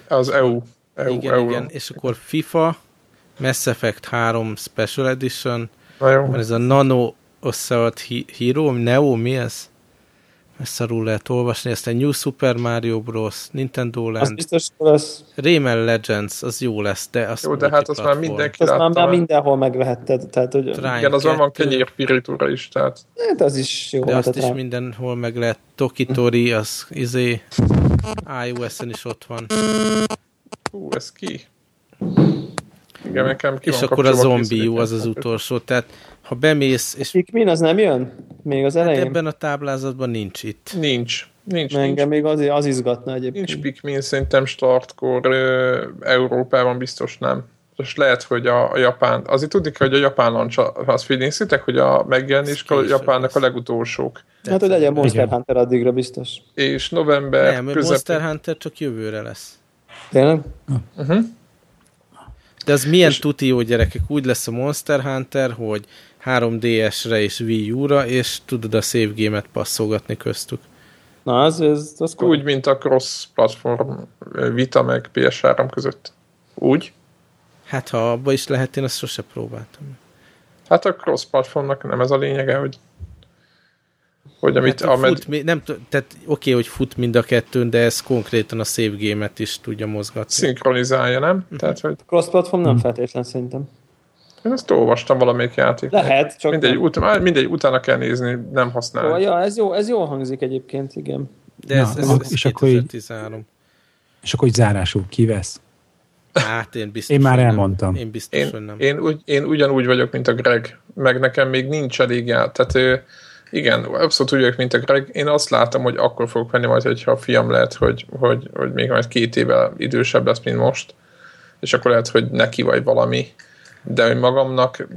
Az EU. EU igen, EU. igen, és akkor FIFA, Mass Effect 3 Special Edition, Na jó. ez a Nano összealt Hero, Neo, mi ez? Ezt szarul lehet olvasni, ezt a New Super Mario Bros. Nintendo Land. Az biztos lesz. Rayman Legends, az jó lesz, de az Jó, de hát az már mindenki látta. Az már mindenhol megvehetted. Tehát, hogy... Trine Igen, azon van kenyér pirítúra is, tehát. Hát az is jó. De azt is rá. mindenhol meg lehet. Tokitori, az izé iOS-en is ott van. Hú, ez ki? Igen, nekem ki És akkor a zombi az az utolsó, tehát ha bemész... És... Pikmin az nem jön? Még az hát elején? Hát ebben a táblázatban nincs itt. Nincs. Nincs, Engem nincs. még az, az izgatna egyébként. Nincs Pikmin, szerintem startkor Európában biztos nem. És lehet, hogy a, a japán, azért tudni kell, hogy a japán launch, azt figyelnézitek, hogy a megjelenéskor a japánnak a legutolsók. Hát, hogy legyen Monster Igen. Hunter addigra biztos. És november Nem, közepén... Monster Hunter csak jövőre lesz. Tényleg? Uh-huh. De az milyen és... tuti jó gyerekek, úgy lesz a Monster Hunter, hogy 3DS-re és Wii U-ra, és tudod a save game-et passzolgatni köztük. Na, az, ez, az Úgy, mint a cross-platform Vita meg PS3 között. Úgy? Hát, ha abba is lehet, én azt sose próbáltam. Hát a cross-platformnak nem ez a lényege, hogy hogy amit, hát amed... fut, nem, tehát oké, okay, hogy fut mind a kettőn, de ez konkrétan a save game-et is tudja mozgatni. Szinkronizálja, nem? Uh-huh. Tehát, hogy... Cross-platform nem feltétlen szerintem. Én ezt olvastam valamelyik játék. Lehet, csak mindegy, nem. Ut- mindegy, utána kell nézni, nem használni. Oh, ja, ez jó, ez jó hangzik egyébként, igen. De ez, ez, ez, ez és akkor így, és akkor így zárásul kivesz. Hát én biztos, Én már elmondtam. Nem. Én biztos, én, nem. Én, úgy, én ugyanúgy vagyok, mint a Greg, meg nekem még nincs elég ját. Tehát ő, igen, abszolút úgy vagyok, mint a Greg. Én azt látom, hogy akkor fogok venni majd, hogyha a fiam lehet, hogy, hogy, hogy még majd két évvel idősebb lesz, mint most, és akkor lehet, hogy neki vagy valami de hogy magamnak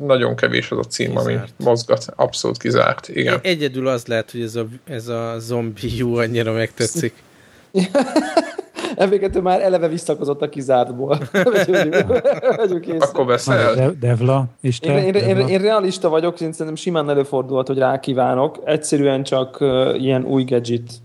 nagyon kevés az a cím, kizárt. ami mozgat, abszolút kizárt, igen. Egyedül az lehet, hogy ez a, ez a zombi jó annyira megtetszik. Emlékező már eleve visszakozott a kizártból. Akkor veszel? Devla, és te? Én, én, Devla? Én, én, realista vagyok, én szerintem simán előfordulhat, hogy rákívánok. Egyszerűen csak uh, ilyen új gadget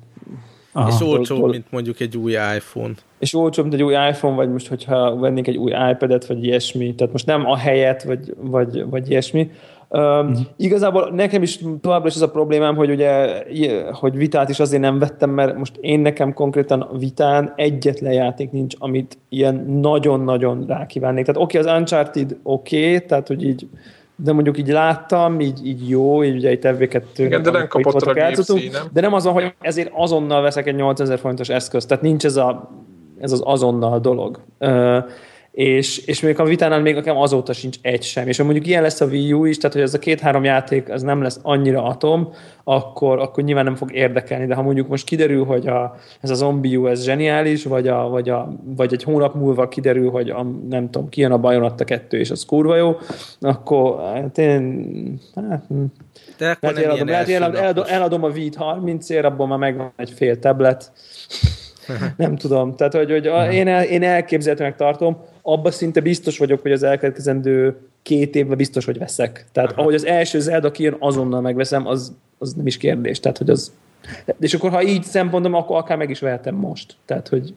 Aha. És olcsóbb, mint mondjuk egy új iPhone. És olcsóbb, mint egy új iPhone, vagy most, hogyha vennénk egy új iPad-et, vagy ilyesmi. Tehát most nem a helyet, vagy, vagy, vagy ilyesmi. Uh. Igazából nekem is továbbra is az a problémám, hogy ugye, hogy vitát is azért nem vettem, mert most én nekem konkrétan vitán egyetlen játék nincs, amit ilyen nagyon-nagyon rákívánnék. Tehát oké, okay, az Uncharted oké, okay, tehát hogy így de mondjuk így láttam, így, így jó, így ugye tevéket Igen, de nem kapott a nem? De nem azon, hogy ezért azonnal veszek egy 8000 forintos eszközt, tehát nincs ez, a, ez az azonnal dolog. Uh, és, és még a vitánál még nekem azóta sincs egy sem. És ha mondjuk ilyen lesz a Wii U is, tehát hogy ez a két-három játék az nem lesz annyira atom, akkor, akkor nyilván nem fog érdekelni. De ha mondjuk most kiderül, hogy a, ez a Zombie U ez zseniális, vagy, a, vagy, a, vagy egy hónap múlva kiderül, hogy a, nem tudom, kijön a Bayonetta 2 és az kurva jó, akkor hát én... Hát, hm. de akkor lehet, eladom, lehet, eladom, eladom, eladom a Vít 30 ér, abból már megvan egy fél tablet. nem tudom. Tehát, hogy, hogy a, én, el, én elképzelhetőnek tartom, abban szinte biztos vagyok, hogy az elkövetkezendő két évben biztos, hogy veszek. Tehát Aha. ahogy az első Zelda kijön, azonnal megveszem, az, az nem is kérdés. Tehát, hogy az... És akkor, ha így szempontom, akkor akár meg is vehetem most. Tehát, hogy...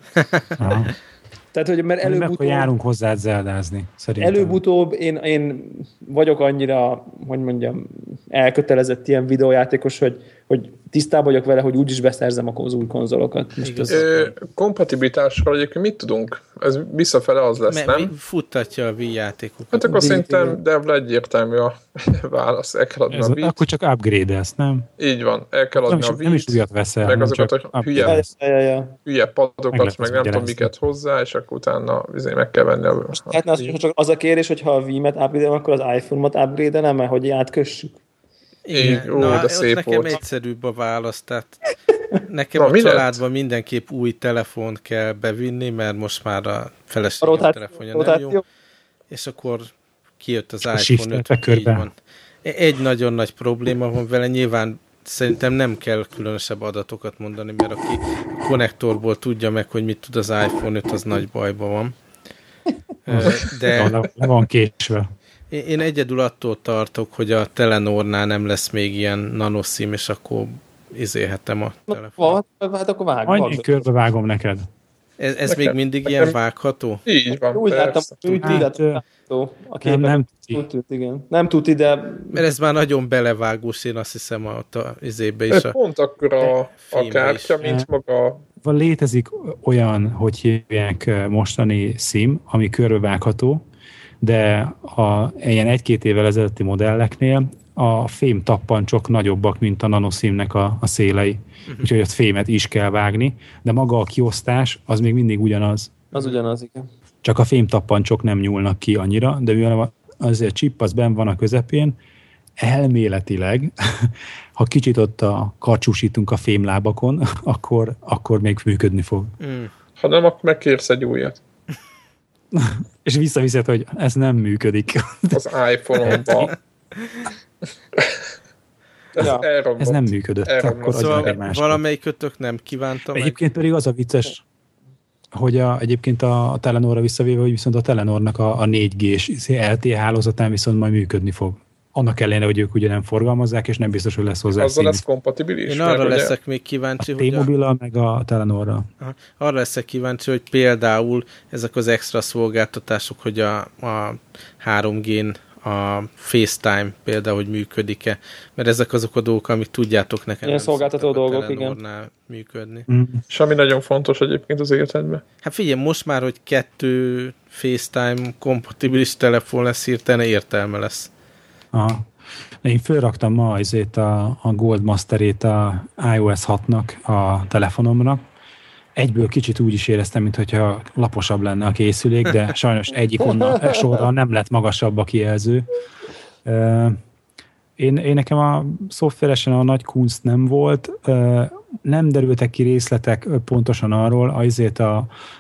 Tehát, hogy mert előbb-utóbb... járunk hozzá zeldázni, szerintem. Előbb-utóbb én, én vagyok annyira, hogy mondjam, elkötelezett ilyen videójátékos, hogy, hogy tisztában vagyok vele, hogy úgyis beszerzem az új konzolokat. Most ez... kompatibilitásról egyébként mit tudunk? Ez visszafele az lesz, Me, nem? Futtatja a Wii játékokat. Hát akkor szerintem Devla egyértelmű a válasz. El kell adni ez, a Wii-t. Akkor csak upgrade ezt, nem? Így van, el kell adni nem a Wii-t. Nem is újat veszel. Meg azokat a hülye, hülye padokat, meg, meg nem tudom miket hozzá, és akkor utána izé meg kell venni a... Hát az, csak az a kérés, hogy ha a Wii-met upgrade akkor az iPhone-ot upgrade-elem, mert hogy átkössük. Igen, Így, ó, Na, de szép nekem volt. egyszerűbb a válasz, tehát nekem Na, a családban lett? mindenképp új telefont kell bevinni, mert most már a feleségem a telefonja rotáció. nem jó, és akkor kijött az a iPhone 5, így van. Egy nagyon nagy probléma van vele, nyilván szerintem nem kell különösebb adatokat mondani, mert aki a konnektorból tudja meg, hogy mit tud az iPhone 5, az nagy bajban van. De... Van késve. Én egyedül attól tartok, hogy a Telenornál nem lesz még ilyen nanoszim, és akkor izélhetem a telefon. Hát akkor vág. Annyi körbe vágom neked. Ez, ez még mindig ilyen vágható? Így van, Úgy láttam, úgy hát, a. Nem, nem tuti. igen. Nem tuti, de... Mert ez már nagyon belevágós, én azt hiszem a, a izébe is. A, pont akkor a, a kártya, is. mint maga... Van létezik olyan, hogy hívják mostani SIM, ami körbevágható, de a ilyen egy-két évvel ezelőtti modelleknél a fém tappancsok nagyobbak, mint a nanoszímnek a, a szélei. Uh-huh. Úgyhogy ott fémet is kell vágni, de maga a kiosztás az még mindig ugyanaz. Az ugyanaz, igen. Csak a fém tappancsok nem nyúlnak ki annyira, de mivel az a chip az benn van a közepén, elméletileg, ha kicsit ott a karcsúsítunk a fémlábakon, akkor, akkor még működni fog. Mm. Ha nem, akkor megkérsz egy újat. És visszaviszed, hogy ez nem működik. Az iPhone-omban. Ez, ja. ez nem működött. Akkor szóval valamelyikötök nem kívánta Egyébként meg. pedig az a vicces, hogy a, egyébként a, a Telenorra visszavéve, hogy viszont a Telenornak a, a 4G-s LTE hálózatán viszont majd működni fog annak ellenére, hogy ők ugye nem forgalmazzák, és nem biztos, hogy lesz hozzá Azzal lesz kompatibilis? Én arra leszek ugye... még kíváncsi, a hogy a... meg a Telenorra. Arra leszek kíváncsi, hogy például ezek az extra szolgáltatások, hogy a, a 3G-n a FaceTime például, hogy működik-e, mert ezek azok a dolgok, amit tudjátok nekem. Ilyen szolgáltató dolgok, igen. működni. Mm. Ami nagyon fontos egyébként az életedben. Hát figyelj, most már, hogy kettő FaceTime kompatibilis telefon lesz, hirtelen értelme lesz. Aha. Én fölraktam ma azért a, a Gold Masterét a iOS 6-nak a telefonomra. Egyből kicsit úgy is éreztem, mintha laposabb lenne a készülék, de sajnos egyik onnan sorra nem lett magasabb a kijelző. Én, én nekem a szoftveresen a nagy kunst nem volt, nem derültek ki részletek pontosan arról, azért a,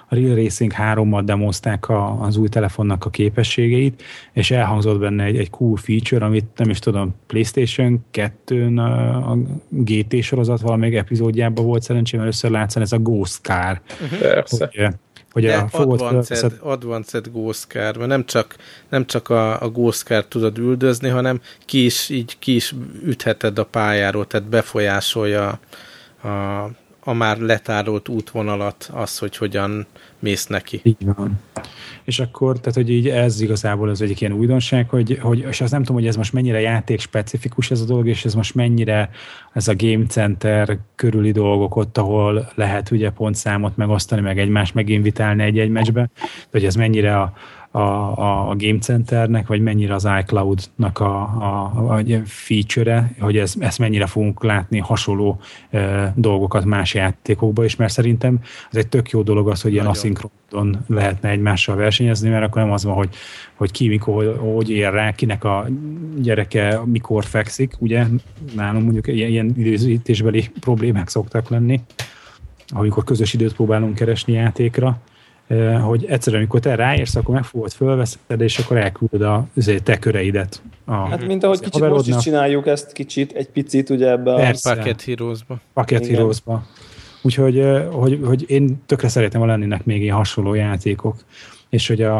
a Real Racing 3-mal demozták a, az új telefonnak a képességeit, és elhangzott benne egy, egy cool feature, amit nem is tudom, PlayStation 2-n a GT sorozat valamelyik epizódjában volt szerencsém először látszani, ez a Ghost Car. Persze. Hogy, hogy a advanced, advanced Ghost Car, mert nem csak, nem csak a, a Ghost Car tudod üldözni, hanem ki is, így ki is ütheted a pályáról, tehát befolyásolja a, a már letárolt útvonalat, az, hogy hogyan mész neki. Így van. És akkor, tehát, hogy így ez igazából az egyik ilyen újdonság, hogy, hogy és azt nem tudom, hogy ez most mennyire játék specifikus ez a dolog, és ez most mennyire ez a Game Center körüli dolgok ott, ahol lehet ugye pontszámot megosztani, meg egymást meginvitálni egy-egy meccsbe, hogy ez mennyire a, a, a, a Game Centernek, vagy mennyire az iCloud-nak a, a, a feature-e, hogy ez, ezt mennyire fogunk látni hasonló e, dolgokat más játékokban is, mert szerintem ez egy tök jó dolog az, hogy ilyen aszinkronon lehetne egymással versenyezni, mert akkor nem az van, hogy, hogy ki mikor, hogy ér rá, kinek a gyereke mikor fekszik, ugye? Nálunk mondjuk ilyen, ilyen időzítésbeli problémák szoktak lenni, amikor közös időt próbálunk keresni játékra, hogy egyszerűen, amikor te ráérsz, akkor megfogod, fölveszed, és akkor elküld a te köreidet. A, hát, mint ahogy kicsit most is csináljuk ezt kicsit, egy picit, ugye ebbe a... Packet Heroes-ba. Packet Heroes-ba. Úgyhogy hogy, hogy én tökre szeretem, ha lennének még ilyen hasonló játékok. És hogy a,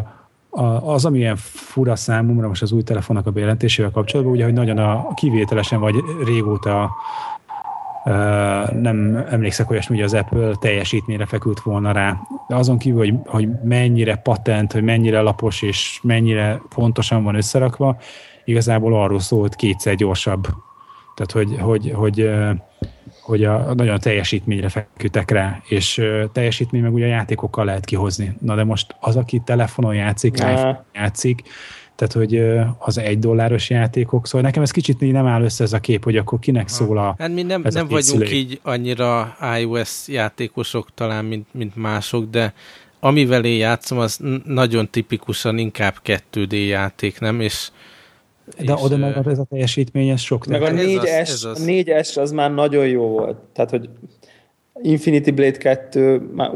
a, az, ami ilyen fura számomra most az új telefonnak a bejelentésével kapcsolatban, ugye, hogy nagyon a kivételesen vagy régóta nem emlékszek olyasmi, hogy az Apple teljesítményre fekült volna rá. De azon kívül, hogy, hogy mennyire patent, hogy mennyire lapos és mennyire pontosan van összerakva, igazából arról szólt kétszer gyorsabb. Tehát, hogy, hogy, hogy, hogy a, nagyon teljesítményre feküdtek rá, és teljesítmény meg ugye a játékokkal lehet kihozni. Na de most az, aki telefonon játszik, iPhone játszik, tehát hogy az egy dolláros játékok, szóval nekem ez kicsit nem áll össze ez a kép, hogy akkor kinek ha. szól a Hát mi nem, nem vagyunk szülék. így annyira iOS játékosok talán, mint, mint mások, de amivel én játszom, az nagyon tipikusan inkább 2D játék, nem? És de és, oda meg ez a teljesítmény, ez sok. Meg a 4S, az, az. a 4S az már nagyon jó volt. Tehát, hogy Infinity Blade 2 már,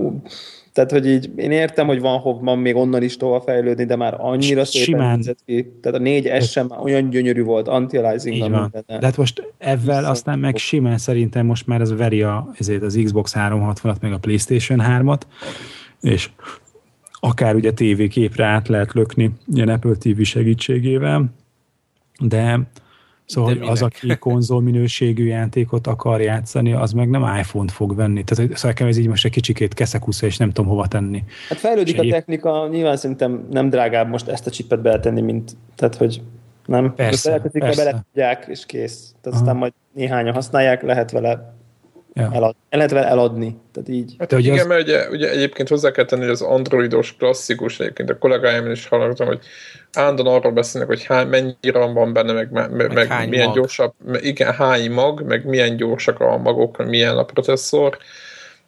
tehát, hogy így én értem, hogy van van még onnan is tovább fejlődni, de már annyira szépen nézett ki. Tehát a 4S sem már olyan gyönyörű volt, anti-aliasing van. De hát most ebben aztán meg simán szerintem most már ez veri a, ezért az Xbox 360-at, meg a PlayStation 3-at, és akár ugye TV képre át lehet lökni ilyen Apple TV segítségével, de Szóval De az, aki konzol minőségű játékot akar játszani, az meg nem iPhone-t fog venni. Tehát szóval ez így most egy kicsikét keszekusza, és nem tudom hova tenni. Hát fejlődik és a technika, nyilván szerintem nem drágább most ezt a csipet beletenni, mint, tehát hogy nem? Persze, persze. bele tudják, és kész. Tehát aztán majd néhányan használják, lehet vele Ja. Elad, el lehet vele eladni. Tehát így. Hát igen, az... mert ugye, ugye, egyébként hozzá kell tenni, hogy az androidos klasszikus, egyébként a kollégáim is hallottam, hogy állandóan arról beszélnek, hogy hány, mennyi RAM van benne, meg, meg, meg, meg milyen mag. gyorsabb, igen, hány mag, meg milyen gyorsak a magok, milyen a processzor,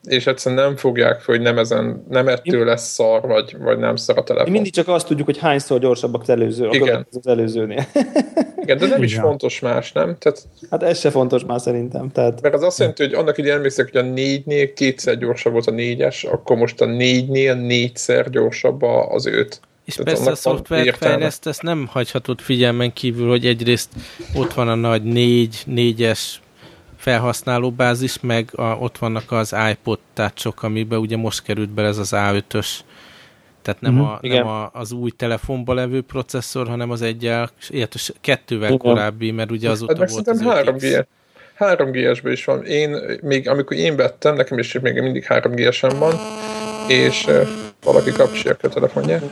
és egyszerűen nem fogják fel, hogy nem, ezen, nem ettől lesz szar, vagy, vagy nem szar a telefon. Mi mindig csak azt tudjuk, hogy hányszor gyorsabbak az előző, Igen. az előzőnél. Igen, de nem is fontos más, nem? Tehát, hát ez se fontos már szerintem. Tehát... Mert az azt jelenti, hogy annak így emlékszek, hogy a négynél kétszer gyorsabb volt a négyes, akkor most a négynél négyszer gyorsabb az öt. És Tehát persze a szoftverfejleszt ezt nem hagyhatod figyelmen kívül, hogy egyrészt ott van a nagy négy, négyes felhasználóbázis, meg a, ott vannak az iPod touch amiben ugye most került be ez az A5-ös tehát nem, uh-huh. a, nem a, az új telefonba levő processzor, hanem az egyel, illetve kettővel Igen. korábbi, mert ugye azóta hát volt az 3G. 3G-esben is van. Én, még amikor én vettem, nekem is még mindig 3G-esen van, és uh, valaki kapcsolja a telefonját,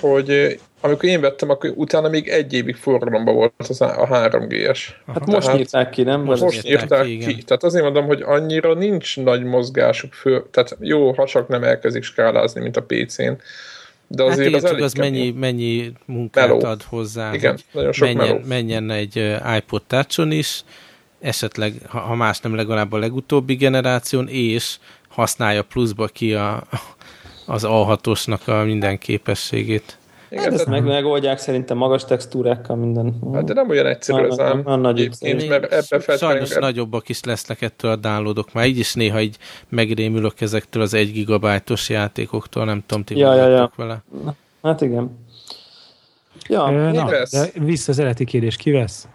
hogy amikor én vettem, akkor utána még egy évig forgalomban volt az a 3G-es. Hát most Tehát, írták ki, nem? Most, most írták ki, ki. Tehát azért mondom, hogy annyira nincs nagy mozgásuk fő. Tehát jó, ha csak nem elkezdik skálázni, mint a PC-n. De hát azért hát az, az mennyi, mennyi munkát meló. ad hozzá, Igen, nagyon sok menjen, menjen egy iPod touch is, esetleg, ha más nem legalább a legutóbbi generáción, és használja pluszba ki a, az A6-osnak a minden képességét. Igen, hát ezt meg megoldják szerintem magas textúrákkal minden. Hát de nem olyan egyszerű ez ám. Nagyon nagy mert ebbe Sajnos nagyobbak is lesznek ettől a downloadok. Már így is néha így megrémülök ezektől az egy gigabájtos játékoktól, nem tudom, ti ja, ja, ja. vele. Hát igen. Ja, Na, de vissza az eredeti kérdés, ki vesz?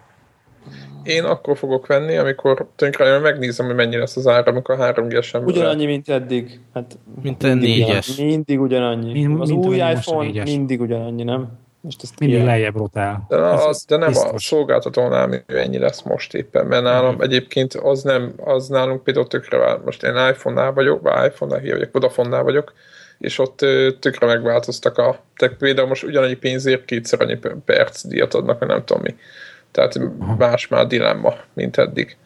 Én akkor fogok venni, amikor tulajdonképpen megnézem, hogy mennyi lesz az ára, amikor 3 g sem Ugyanannyi, mint eddig. Hát mint a négyes. Mindig ugyanannyi. Mint, az mint új iPhone mindig ugyanannyi, nem? Most ezt mindig lejjebb rotál. De, az, az, de nem biztos. a szolgáltatónál ennyi lesz most éppen, mert nálam mm. egyébként az nem, az nálunk például tökre vál. Most én iPhone-nál vagyok, vagy iPhone-nál vagyok, Vodafone-nál vagyok, és ott tökre megváltoztak a, tehát például most ugyanannyi pénzért kétszer annyi perc díjat adnak, vagy nem tudom mi. Tehát Aha. más már dilemma, mint eddig.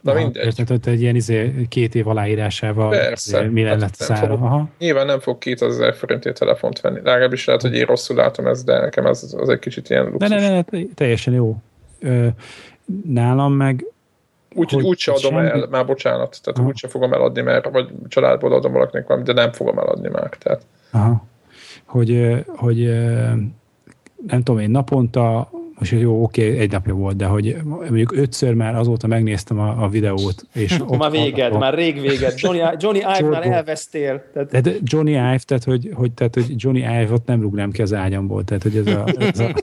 Na Aha, mindegy. Érted, hogy egy ilyen izé, két év aláírásával Persze, mi lett hát szára. Aha. Nyilván nem fog 2000 forintért telefont venni. Legalábbis lehet, hogy én rosszul látom ezt, de nekem ez az egy kicsit ilyen luxus. Ne, ne, ne, teljesen jó. Ö, nálam meg Úgyhogy úgy se adom semmi... el, már bocsánat, tehát Aha. úgyse fogom eladni, mert vagy családból adom valakinek valamit, de nem fogom eladni már. Tehát. Aha. Hogy, hogy nem tudom én, naponta most jó, oké, egy napja volt, de hogy mondjuk ötször már azóta megnéztem a, a videót. És ott már véged, a, már rég véged. Johnny, Johnny Ive-nál elvesztél. Tehát... De Johnny Ive, tehát hogy, hogy, tehát, hogy Johnny Ive-ot nem rúgnám ki az ágyamból, tehát hogy ez a, ez a,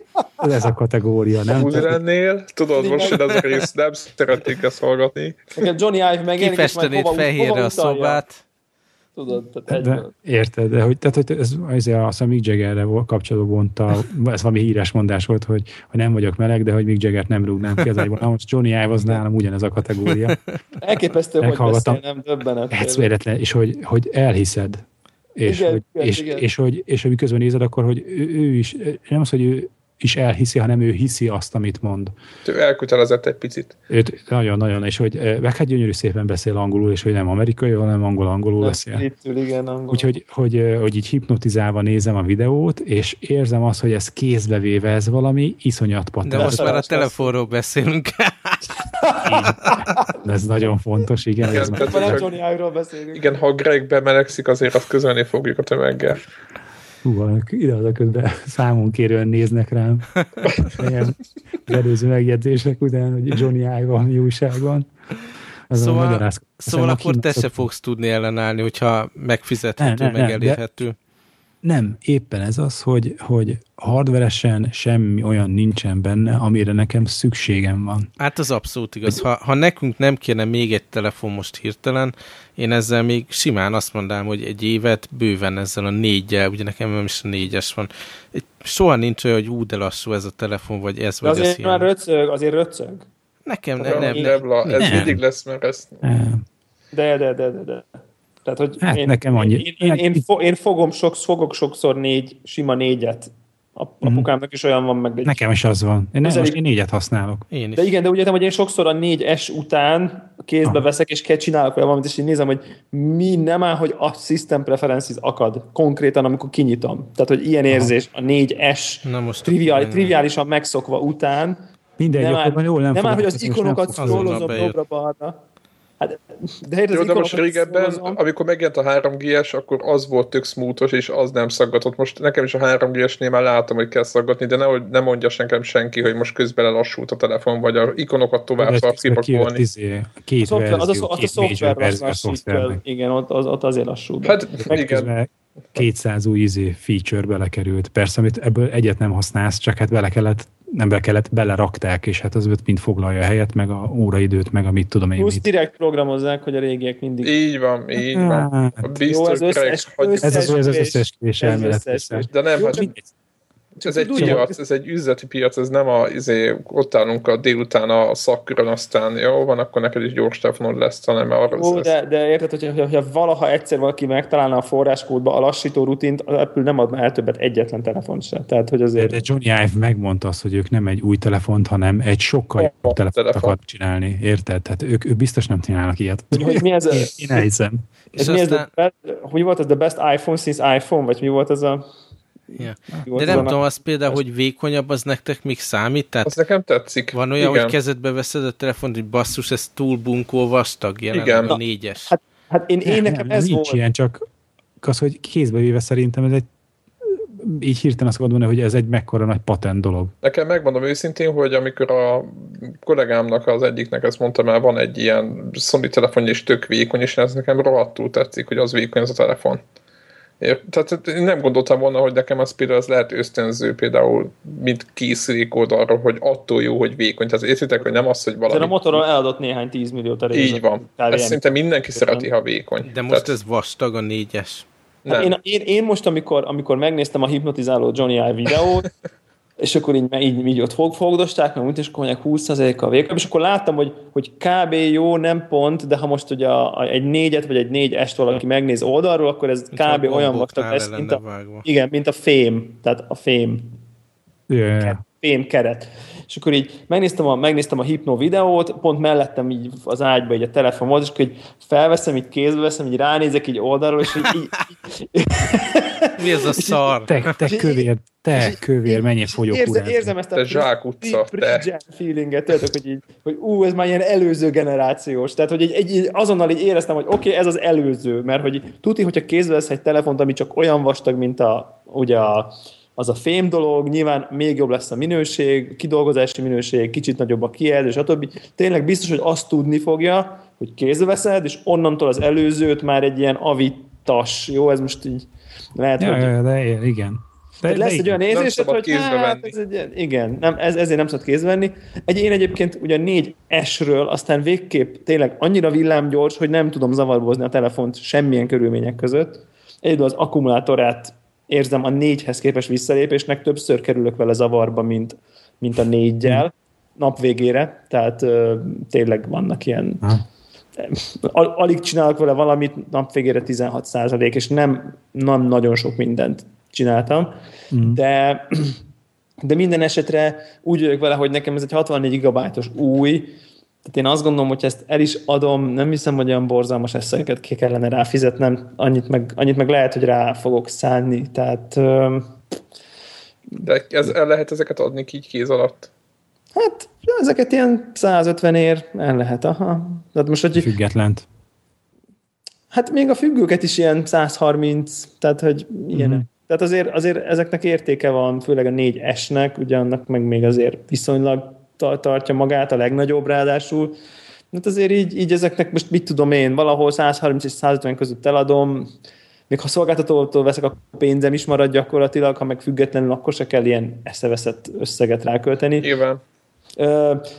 ez a kategória, nem? Uzrennél, tudod, most ez a rész, nem szeretnék ezt hallgatni. Johnny Ive meg Kifestenéd fehérre a szobát. Tudod, tehát de, érted, de hogy, tehát, hogy ez, ez a, a Mick Jaggerre kapcsolatban mondta, ez valami híres mondás volt, hogy, hogy nem vagyok meleg, de hogy Mick Jaggert nem rúgnám ki az ágyból. Na most Johnny Ive az nálam ugyanez a kategória. Elképesztő, hogy beszél, nem döbbenet. Ez véletlen, és hogy, hogy elhiszed. És, igen, hogy, igen, és, igen. és, hogy, és hogy miközben nézed, akkor, hogy ő, ő is, nem az, hogy ő is elhiszi, hanem ő hiszi azt, amit mond. Ő elkötelezett egy picit. Őt nagyon-nagyon, és hogy meg hát gyönyörű szépen beszél angolul, és hogy nem amerikai, hanem angol-angolul beszél. Itt igen, angol. Úgyhogy hogy, hogy így hipnotizálva nézem a videót, és érzem azt, hogy ez kézbe véve ez valami iszonyat patent. De most már a telefonról beszélünk. ez nagyon fontos, igen. igen, ez tehát, Johnny beszélünk. Igen, ha Greg bemelegszik, azért azt közölni fogjuk a tömeggel. Hú, ide közben számon kérően néznek rám. Ilyen előző megjegyzések után, hogy Johnny Ive van, újságban. szóval, szóval akkor te se fogsz tudni ellenállni, hogyha megfizethető, nem, nem, meg elérhető. De, nem, éppen ez az, hogy, hogy hardveresen semmi olyan nincsen benne, amire nekem szükségem van. Hát az abszolút igaz. Ha, ha nekünk nem kéne még egy telefon most hirtelen, én ezzel még simán azt mondanám, hogy egy évet bőven ezzel a négyel, ugye nekem nem is a négyes van. Soha nincs olyan, hogy ú, de lassú ez a telefon, vagy ez, de vagy azért ez már röcög, azért röcög. Nekem nem, nem, nem, nem, Ez nem. mindig lesz, mert ezt... De, de, de, de, de. Tehát, hogy hát én, nekem annyi. Én, én, én, fo, én fogom sok, fogok sokszor négy, sima négyet. A, mhm. apukámnak is olyan van meg. Egy Nekem is az van. Én, nem, most én négyet használok. Én is. De igen, de úgy értem, hogy én sokszor a négy S után kézbe ah. veszek, és kell csinálok olyan valamit, és én nézem, hogy mi nem áll, hogy a system preferences akad konkrétan, amikor kinyitom. Tehát, hogy ilyen érzés a 4S Na most triviál, triviálisan megszokva után, Mindegy, nem akkor jól nem Nem áll, hogy az ikonokat scrollozom jobbra-balra. Hát, de, Jó, de most régebben, amikor megjelent a 3GS, akkor az volt tök smoothos, és az nem szaggatott. Most nekem is a 3GS-nél már látom, hogy kell szaggatni, de nehogy, nem mondja nekem senki, hogy most közben lelassult a telefon, vagy a ikonokat tovább szar kipakolni. Izé, két a szoftver, az a, az a szoftver verzió, igen, ott, az, ott azért lassú. Hát igen. 200 új izé feature belekerült. Persze, amit ebből egyet nem használsz, csak hát bele kellett nem be kellett, belerakták, és hát az mind foglalja a helyet, meg a óraidőt, meg a mit tudom én. Plusz mit. direkt programozzák, hogy a régiek mindig... Így van, így van. Hát, Biztos, Jó, ez, összes, összes, ez az, ez összes elmélet. De nem, hát ez egy piac, ez egy üzleti piac, ez nem a, izé, ott állunk a délután a szakkörön, aztán jó, van, akkor neked is gyors telefonod lesz, hanem arra Ó, de, de érted, hogyha, hogyha valaha egyszer valaki megtalálna a forráskódba a lassító rutint, az Apple nem adna el többet egyetlen telefont sem. Tehát, hogy azért... De, de Johnny Ive megmondta azt, hogy ők nem egy új telefont, hanem egy sokkal jobb telefont telefon. akar csinálni. Érted? Tehát ők, ők biztos nem csinálnak ilyet. Hogy mi ez? Én, én elhiszem. És mi aztán... ez a, hogy volt ez the best iPhone since iPhone, vagy mi volt ez a Ja. De nem tudom, az például, hogy vékonyabb, az nektek még számít? Tehát az nekem tetszik. Van olyan, Igen. hogy kezedbe veszed a telefont, hogy basszus, ez túl bunkó vastag, jelen Igen. a négyes. Hát, hát én, én nekem nem, ez nincs volt. ilyen, csak az, hogy kézbe véve szerintem ez egy így hirtelen azt mondani, hogy ez egy mekkora nagy patent dolog. Nekem megmondom őszintén, hogy amikor a kollégámnak az egyiknek ezt mondtam el, van egy ilyen Sony telefon, és tök vékony, és ez nekem rohadtul tetszik, hogy az vékony ez a telefon. Tehát én nem gondoltam volna, hogy nekem az például az lehet ösztönző például, mint készülék oldalról, hogy attól jó, hogy vékony. Tehát értitek, hogy nem az, hogy valami... De a motorral eladott néhány 10 millió Így van. Ezt szinte mindenki szereti, ha vékony. De most Tehát... ez vastag a négyes. Hát én, én, én, most, amikor, amikor megnéztem a hipnotizáló Johnny Eye videót, és akkor így, így, így ott fog, fogdosták, meg és akkor mondják 20%-kal végül, és akkor láttam, hogy, hogy kb. jó, nem pont, de ha most ugye a, a, egy négyet vagy egy négy est valaki megnéz oldalról, akkor ez kb. olyan vastag lesz, mint a, igen, mint a fém, tehát a fém. Yeah. Fém keret. És akkor így megnéztem a, megnéztem a hipno videót, pont mellettem így az ágyba így a telefon volt, és akkor így felveszem, így kézbe veszem, így ránézek így oldalról, és így... így Mi ez a szar? Te, te kövér, te kövér, mennyi fogyok érzem, érzem ezt a te zsák utca, te. feelinget, tudod, hogy így, hogy ú, ez már ilyen előző generációs. Tehát, hogy egy, egy, azonnal így éreztem, hogy oké, okay, ez az előző, mert hogy tuti, hogyha kézbe vesz egy telefont, ami csak olyan vastag, mint a, ugye a, az a fém dolog, nyilván még jobb lesz a minőség, kidolgozási minőség, kicsit nagyobb a kijelző, stb. Tényleg biztos, hogy azt tudni fogja, hogy kézbe veszed, és onnantól az előzőt már egy ilyen avitas, jó, ez most így lehet, ja, hogy... Ja, de igen. De, de lesz egy olyan érzésed, hogy hát, ez egy, igen, nem, ez, ezért nem szabad kézbe venni. Egy, én egyébként ugye négy S-ről aztán végképp tényleg annyira villámgyors, hogy nem tudom zavarbozni a telefont semmilyen körülmények között. Egyedül az akkumulátorát érzem a négyhez képes visszalépésnek, többször kerülök vele zavarba, mint, mint a négyel nap végére, tehát ö, tényleg vannak ilyen ha. Al- alig csinálok vele valamit, nap végére 16 százalék, és nem, nem nagyon sok mindent csináltam, mm. de de minden esetre úgy vagyok vele, hogy nekem ez egy 64 gigabájtos új, tehát én azt gondolom, hogy ezt el is adom, nem hiszem, hogy olyan borzalmas eszeket ki kellene rá fizetnem, annyit meg, annyit meg lehet, hogy rá fogok szánni, tehát... De ez, el lehet ezeket adni így kéz alatt? Hát ezeket ilyen 150 ér el lehet, aha. Tehát most, hogy... Függetlent. Hát még a függőket is ilyen 130, tehát hogy ilyen. Uh-huh. Tehát azért, azért ezeknek értéke van, főleg a 4S-nek, ugye annak meg még azért viszonylag tartja magát, a legnagyobb ráadásul. Hát azért így, így ezeknek most mit tudom én, valahol 130 és 150 között eladom, még ha szolgáltatótól veszek, a pénzem is marad gyakorlatilag, ha meg függetlenül, akkor se kell ilyen eszeveszett összeget rákölteni. Igen.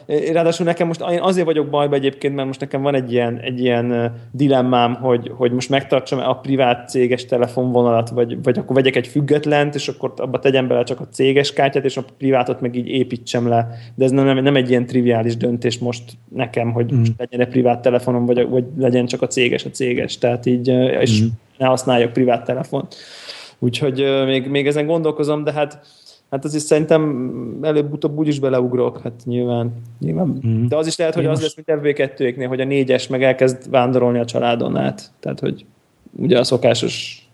Ráadásul nekem most én azért vagyok bajba egyébként, mert most nekem van egy ilyen, egy ilyen dilemmám, hogy, hogy most megtartsam a privát céges telefonvonalat, vagy, vagy akkor vegyek egy függetlent, és akkor abba tegyem bele csak a céges kártyát, és a privátot meg így építsem le. De ez nem, nem egy ilyen triviális döntés most nekem, hogy mm. most legyen egy privát telefonom, vagy, vagy legyen csak a céges a céges. Tehát így, és mm. ne használjak privát telefont. Úgyhogy még, még ezen gondolkozom, de hát Hát az is szerintem előbb-utóbb úgyis beleugrok, hát nyilván. nyilván. Mm. De az is lehet, hogy Én az most... lesz, mint FB2-éknél, hogy a négyes meg elkezd vándorolni a családon át. Tehát, hogy ugye a szokásos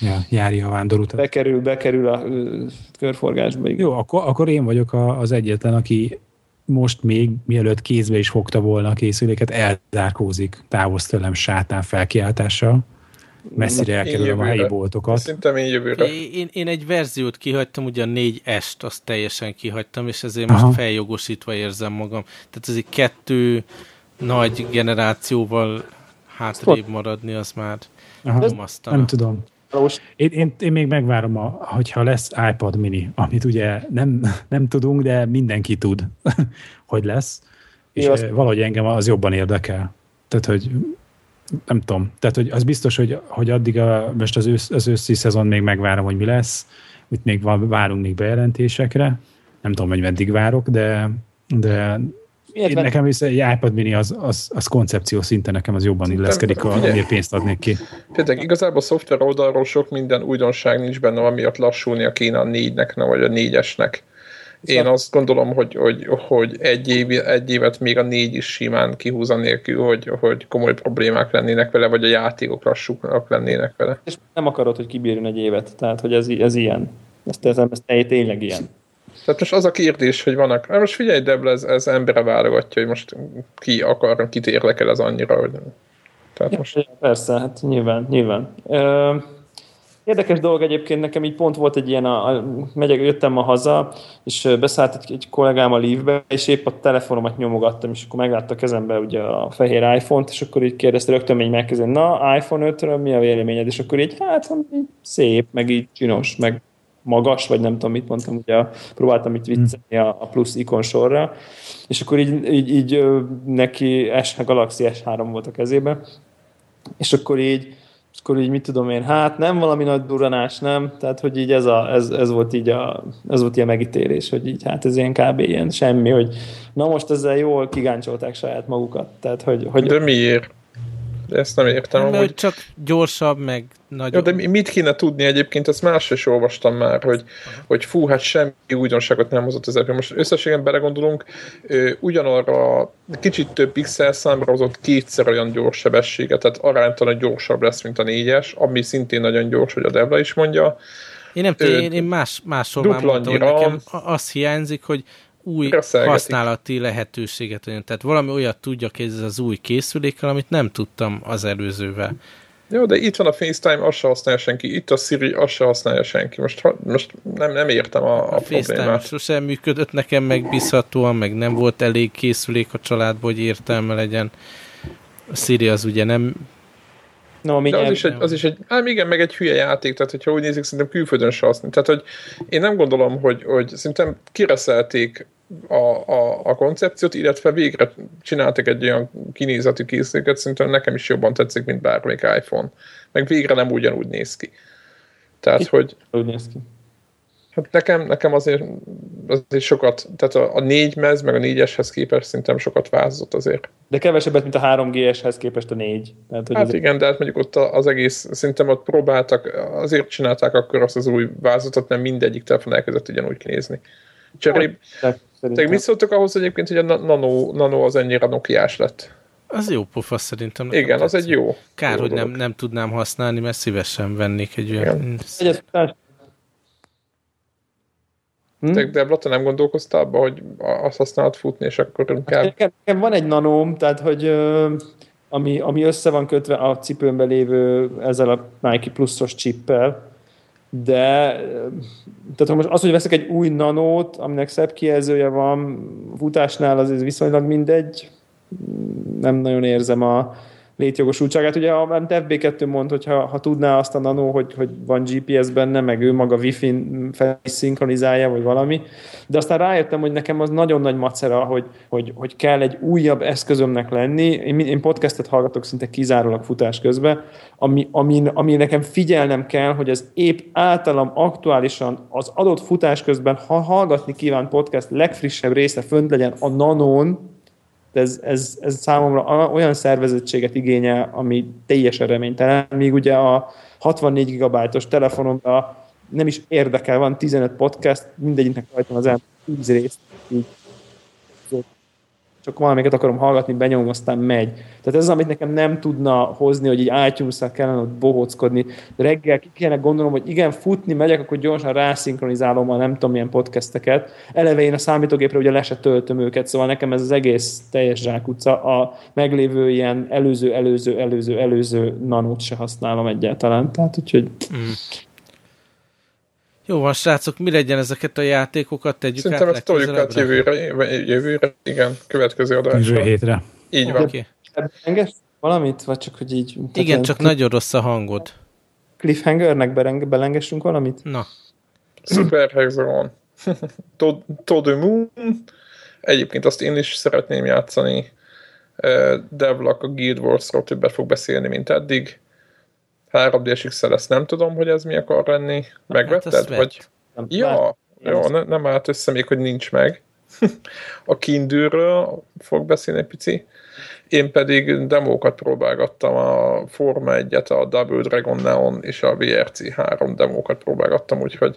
Ja, járja a vándorutat. Bekerül, bekerül a körforgásba. Igen. Jó, akkor, akkor én vagyok a, az egyetlen, aki most még, mielőtt kézbe is fogta volna a készüléket, elzárkózik távol tőlem sátán felkiáltással messzire elkerülöm a helyi boltokat. Szerintem én jövőre. Én, én egy verziót kihagytam, ugye a 4S-t azt teljesen kihagytam, és ezért Aha. most feljogosítva érzem magam. Tehát ez egy kettő nagy generációval hátrébb maradni, az már nem Nem tudom. Én, én, én még megvárom, a, hogyha lesz iPad mini, amit ugye nem, nem tudunk, de mindenki tud, hogy lesz. És azt... valahogy engem az jobban érdekel. Tehát, hogy nem tudom. Tehát, hogy az biztos, hogy, hogy addig a, most az, ősz, az őszi szezon még megvárom, hogy mi lesz. Itt még van, várunk még bejelentésekre. Nem tudom, hogy meddig várok, de, de én nekem viszont egy iPad mini az, az, az koncepció szinten nekem az jobban illeszkedik, amiért pénzt adnék ki. Például igazából a szoftver oldalról sok minden újdonság nincs benne, amiatt lassulnia kéne a négynek, vagy a négyesnek. Én szóval... azt gondolom, hogy, hogy, hogy egy, év, egy évet még a négy is simán kihúz nélkül, hogy, hogy komoly problémák lennének vele, vagy a játékok lassúak lennének vele. És nem akarod, hogy kibírjon egy évet, tehát hogy ez, ez ilyen. Ezt ez, ez tényleg ilyen. Tehát most az a kérdés, hogy vannak, most figyelj, Debla, ez, ez embere válogatja, hogy most ki akar, kit érdekel az annyira, hogy... Tehát ja, most... Persze, hát nyilván, nyilván. Ö- Érdekes dolog egyébként, nekem így pont volt egy ilyen, a, a, megyek, jöttem ma haza, és beszállt egy, egy kollégám a live és épp a telefonomat nyomogattam, és akkor meglátta a kezembe ugye a fehér iPhone-t, és akkor így kérdezte rögtön így megkezdeni, na, iPhone 5-ről mi a véleményed? És akkor így, hát szép, meg így csinos, meg magas, vagy nem tudom, mit mondtam, ugye próbáltam itt viccelni a, a plusz ikon sorra, és akkor így, így, így neki S, Galaxy S3 volt a kezébe, és akkor így és akkor így mit tudom én, hát nem valami nagy duranás, nem? Tehát, hogy így ez, a, ez, ez volt így a, ez volt ilyen megítélés, hogy így hát ez ilyen kb. ilyen semmi, hogy na most ezzel jól kigáncsolták saját magukat. Tehát, hogy, hogy De miért? Ezt nem értem. Nem, hogy csak gyorsabb, meg nagyobb. Jó, de mit kéne tudni egyébként, ezt más is olvastam már, hogy, Aha. hogy fú, hát semmi újdonságot nem hozott az Apple. Most összességében belegondolunk, ugyanarra kicsit több pixel számra hozott kétszer olyan gyors sebességet, tehát aránytalan gyorsabb lesz, mint a négyes, ami szintén nagyon gyors, hogy a Debla is mondja. Én nem tudom, én, én más, máshol már mondtam, hogy nekem az hiányzik, hogy új használati lehetőséget adjon. Tehát valami olyat tudjak ez az új készülékkel, amit nem tudtam az előzővel. Jó, de itt van a FaceTime, azt se használja senki, itt a Siri, azt se használja senki. Most, most nem, nem értem a, a, a FaceTime problémát. sosem működött nekem megbízhatóan, meg nem volt elég készülék a családból, hogy értelme legyen. A Siri az ugye nem No, De az is, egy, az is egy, ám igen, meg egy hülye játék, tehát hogyha úgy nézik, szerintem külföldön se használni. Tehát, hogy én nem gondolom, hogy, hogy szerintem kireszelték a, a, a koncepciót, illetve végre csináltak egy olyan kinézetű készüléket, szerintem nekem is jobban tetszik, mint bármelyik iPhone. Meg végre nem ugyanúgy néz ki. Tehát, Itt hogy... Úgy néz ki. Hát nekem, nekem azért, azért sokat, tehát a, a 4 mez, meg a 4-eshez képest szerintem sokat változott azért. De kevesebbet, mint a 3GS-hez képest a 4. Tehát, hogy hát azért... igen, de hát mondjuk ott az egész, szerintem ott próbáltak, azért csinálták akkor azt az új vázatot, mert mindegyik telefon elkezdett ugyanúgy kinézni. Cserébb, te mit szóltok ahhoz egyébként, hogy a nano, nano az ennyire nokiás lett? Az jó pofa szerintem. Igen, az egy jó. Kár, jó hogy nem, nem tudnám használni, mert szívesen vennék egy olyan... Hm? Te, Debla, te nem gondolkoztál abba, hogy azt használod futni, és akkor inkább... Nekem, nekem van egy nanóm, tehát hogy ami, ami össze van kötve a cipőmben lévő ezzel a Nike Plus-os chippel, de tehát most az, hogy veszek egy új nanót, aminek szebb kijelzője van, futásnál az viszonylag mindegy, nem nagyon érzem a, létjogosultságát. Ugye, amit FB2 mond, hogy ha, ha tudná azt a Nano, hogy, hogy van GPS benne, meg ő maga Wi-Fi-n szinkronizálja, vagy valami, de aztán rájöttem, hogy nekem az nagyon nagy macera, hogy, hogy, hogy kell egy újabb eszközömnek lenni. Én, én podcastet hallgatok szinte kizárólag futás közben, ami, ami, ami nekem figyelnem kell, hogy ez épp általam aktuálisan az adott futás közben, ha hallgatni kíván podcast legfrissebb része fönt legyen a Nanon, ez, ez, ez számomra olyan szervezettséget igényel, ami teljesen reménytelen, míg ugye a 64 gigabájtos telefonomra nem is érdekel, van 15 podcast, mindegyiknek rajtam az elmúlt 10 részt, így csak valamiket akarom hallgatni, benyomom, aztán megy. Tehát ez az, amit nekem nem tudna hozni, hogy így itunes kellene ott bohóckodni. Reggel ki kellene gondolom, hogy igen, futni megyek, akkor gyorsan rászinkronizálom a nem tudom milyen podcasteket. Eleve én a számítógépre ugye le se töltöm őket, szóval nekem ez az egész teljes zsákutca. A meglévő ilyen előző, előző, előző, előző nanót se használom egyáltalán. Tehát úgyhogy mm. Jó van, srácok, mi legyen ezeket a játékokat? Tegyük Szerintem ezt toljuk át jövőre, jövőre, igen, következő adásra. Jövő hétre. Így van. Okay. Engedsz valamit, vagy csak, hogy így... Igen, csak nagyon rossz a hangod. Cliffhangernek belengessünk valamit? Na. Super Hexagon. To the Moon. Egyébként azt én is szeretném játszani. Devlak a Guild Wars-ról többet fog beszélni, mint eddig. 3D-s ezt nem tudom, hogy ez mi akar lenni. Megvetted? Hát vagy? Nem, ja, jó, ne, nem állt össze még, hogy nincs meg. a kindűről fog beszélni egy pici. Én pedig demókat próbálgattam, a Forma 1-et, a Double Dragon Neon és a VRC 3 demókat próbálgattam, úgyhogy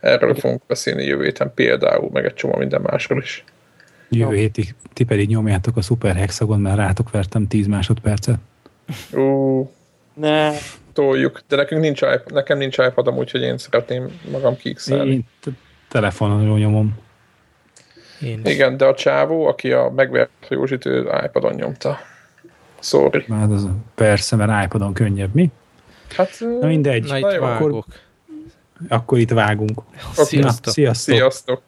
erről fogunk beszélni jövő héten például, meg egy csomó minden másról is. Jövő hétig ti pedig nyomjátok a Super Hexagon, mert rátok vertem 10 másodpercet. Ú, ne. Toljuk, de nekünk nincs, nekem nincs iPad-om, úgyhogy én szeretném magam kiixelni. Én telefonon nyomom. Én Igen, de a csávó, aki a megvert Józsit, ő iPad-on nyomta. Sorry. Hát az, persze, mert iPad-on könnyebb, mi? Hát, Na mindegy. Na, itt akkor, akkor itt vágunk. Okay. Sziasztok. Na, sziasztok. sziasztok.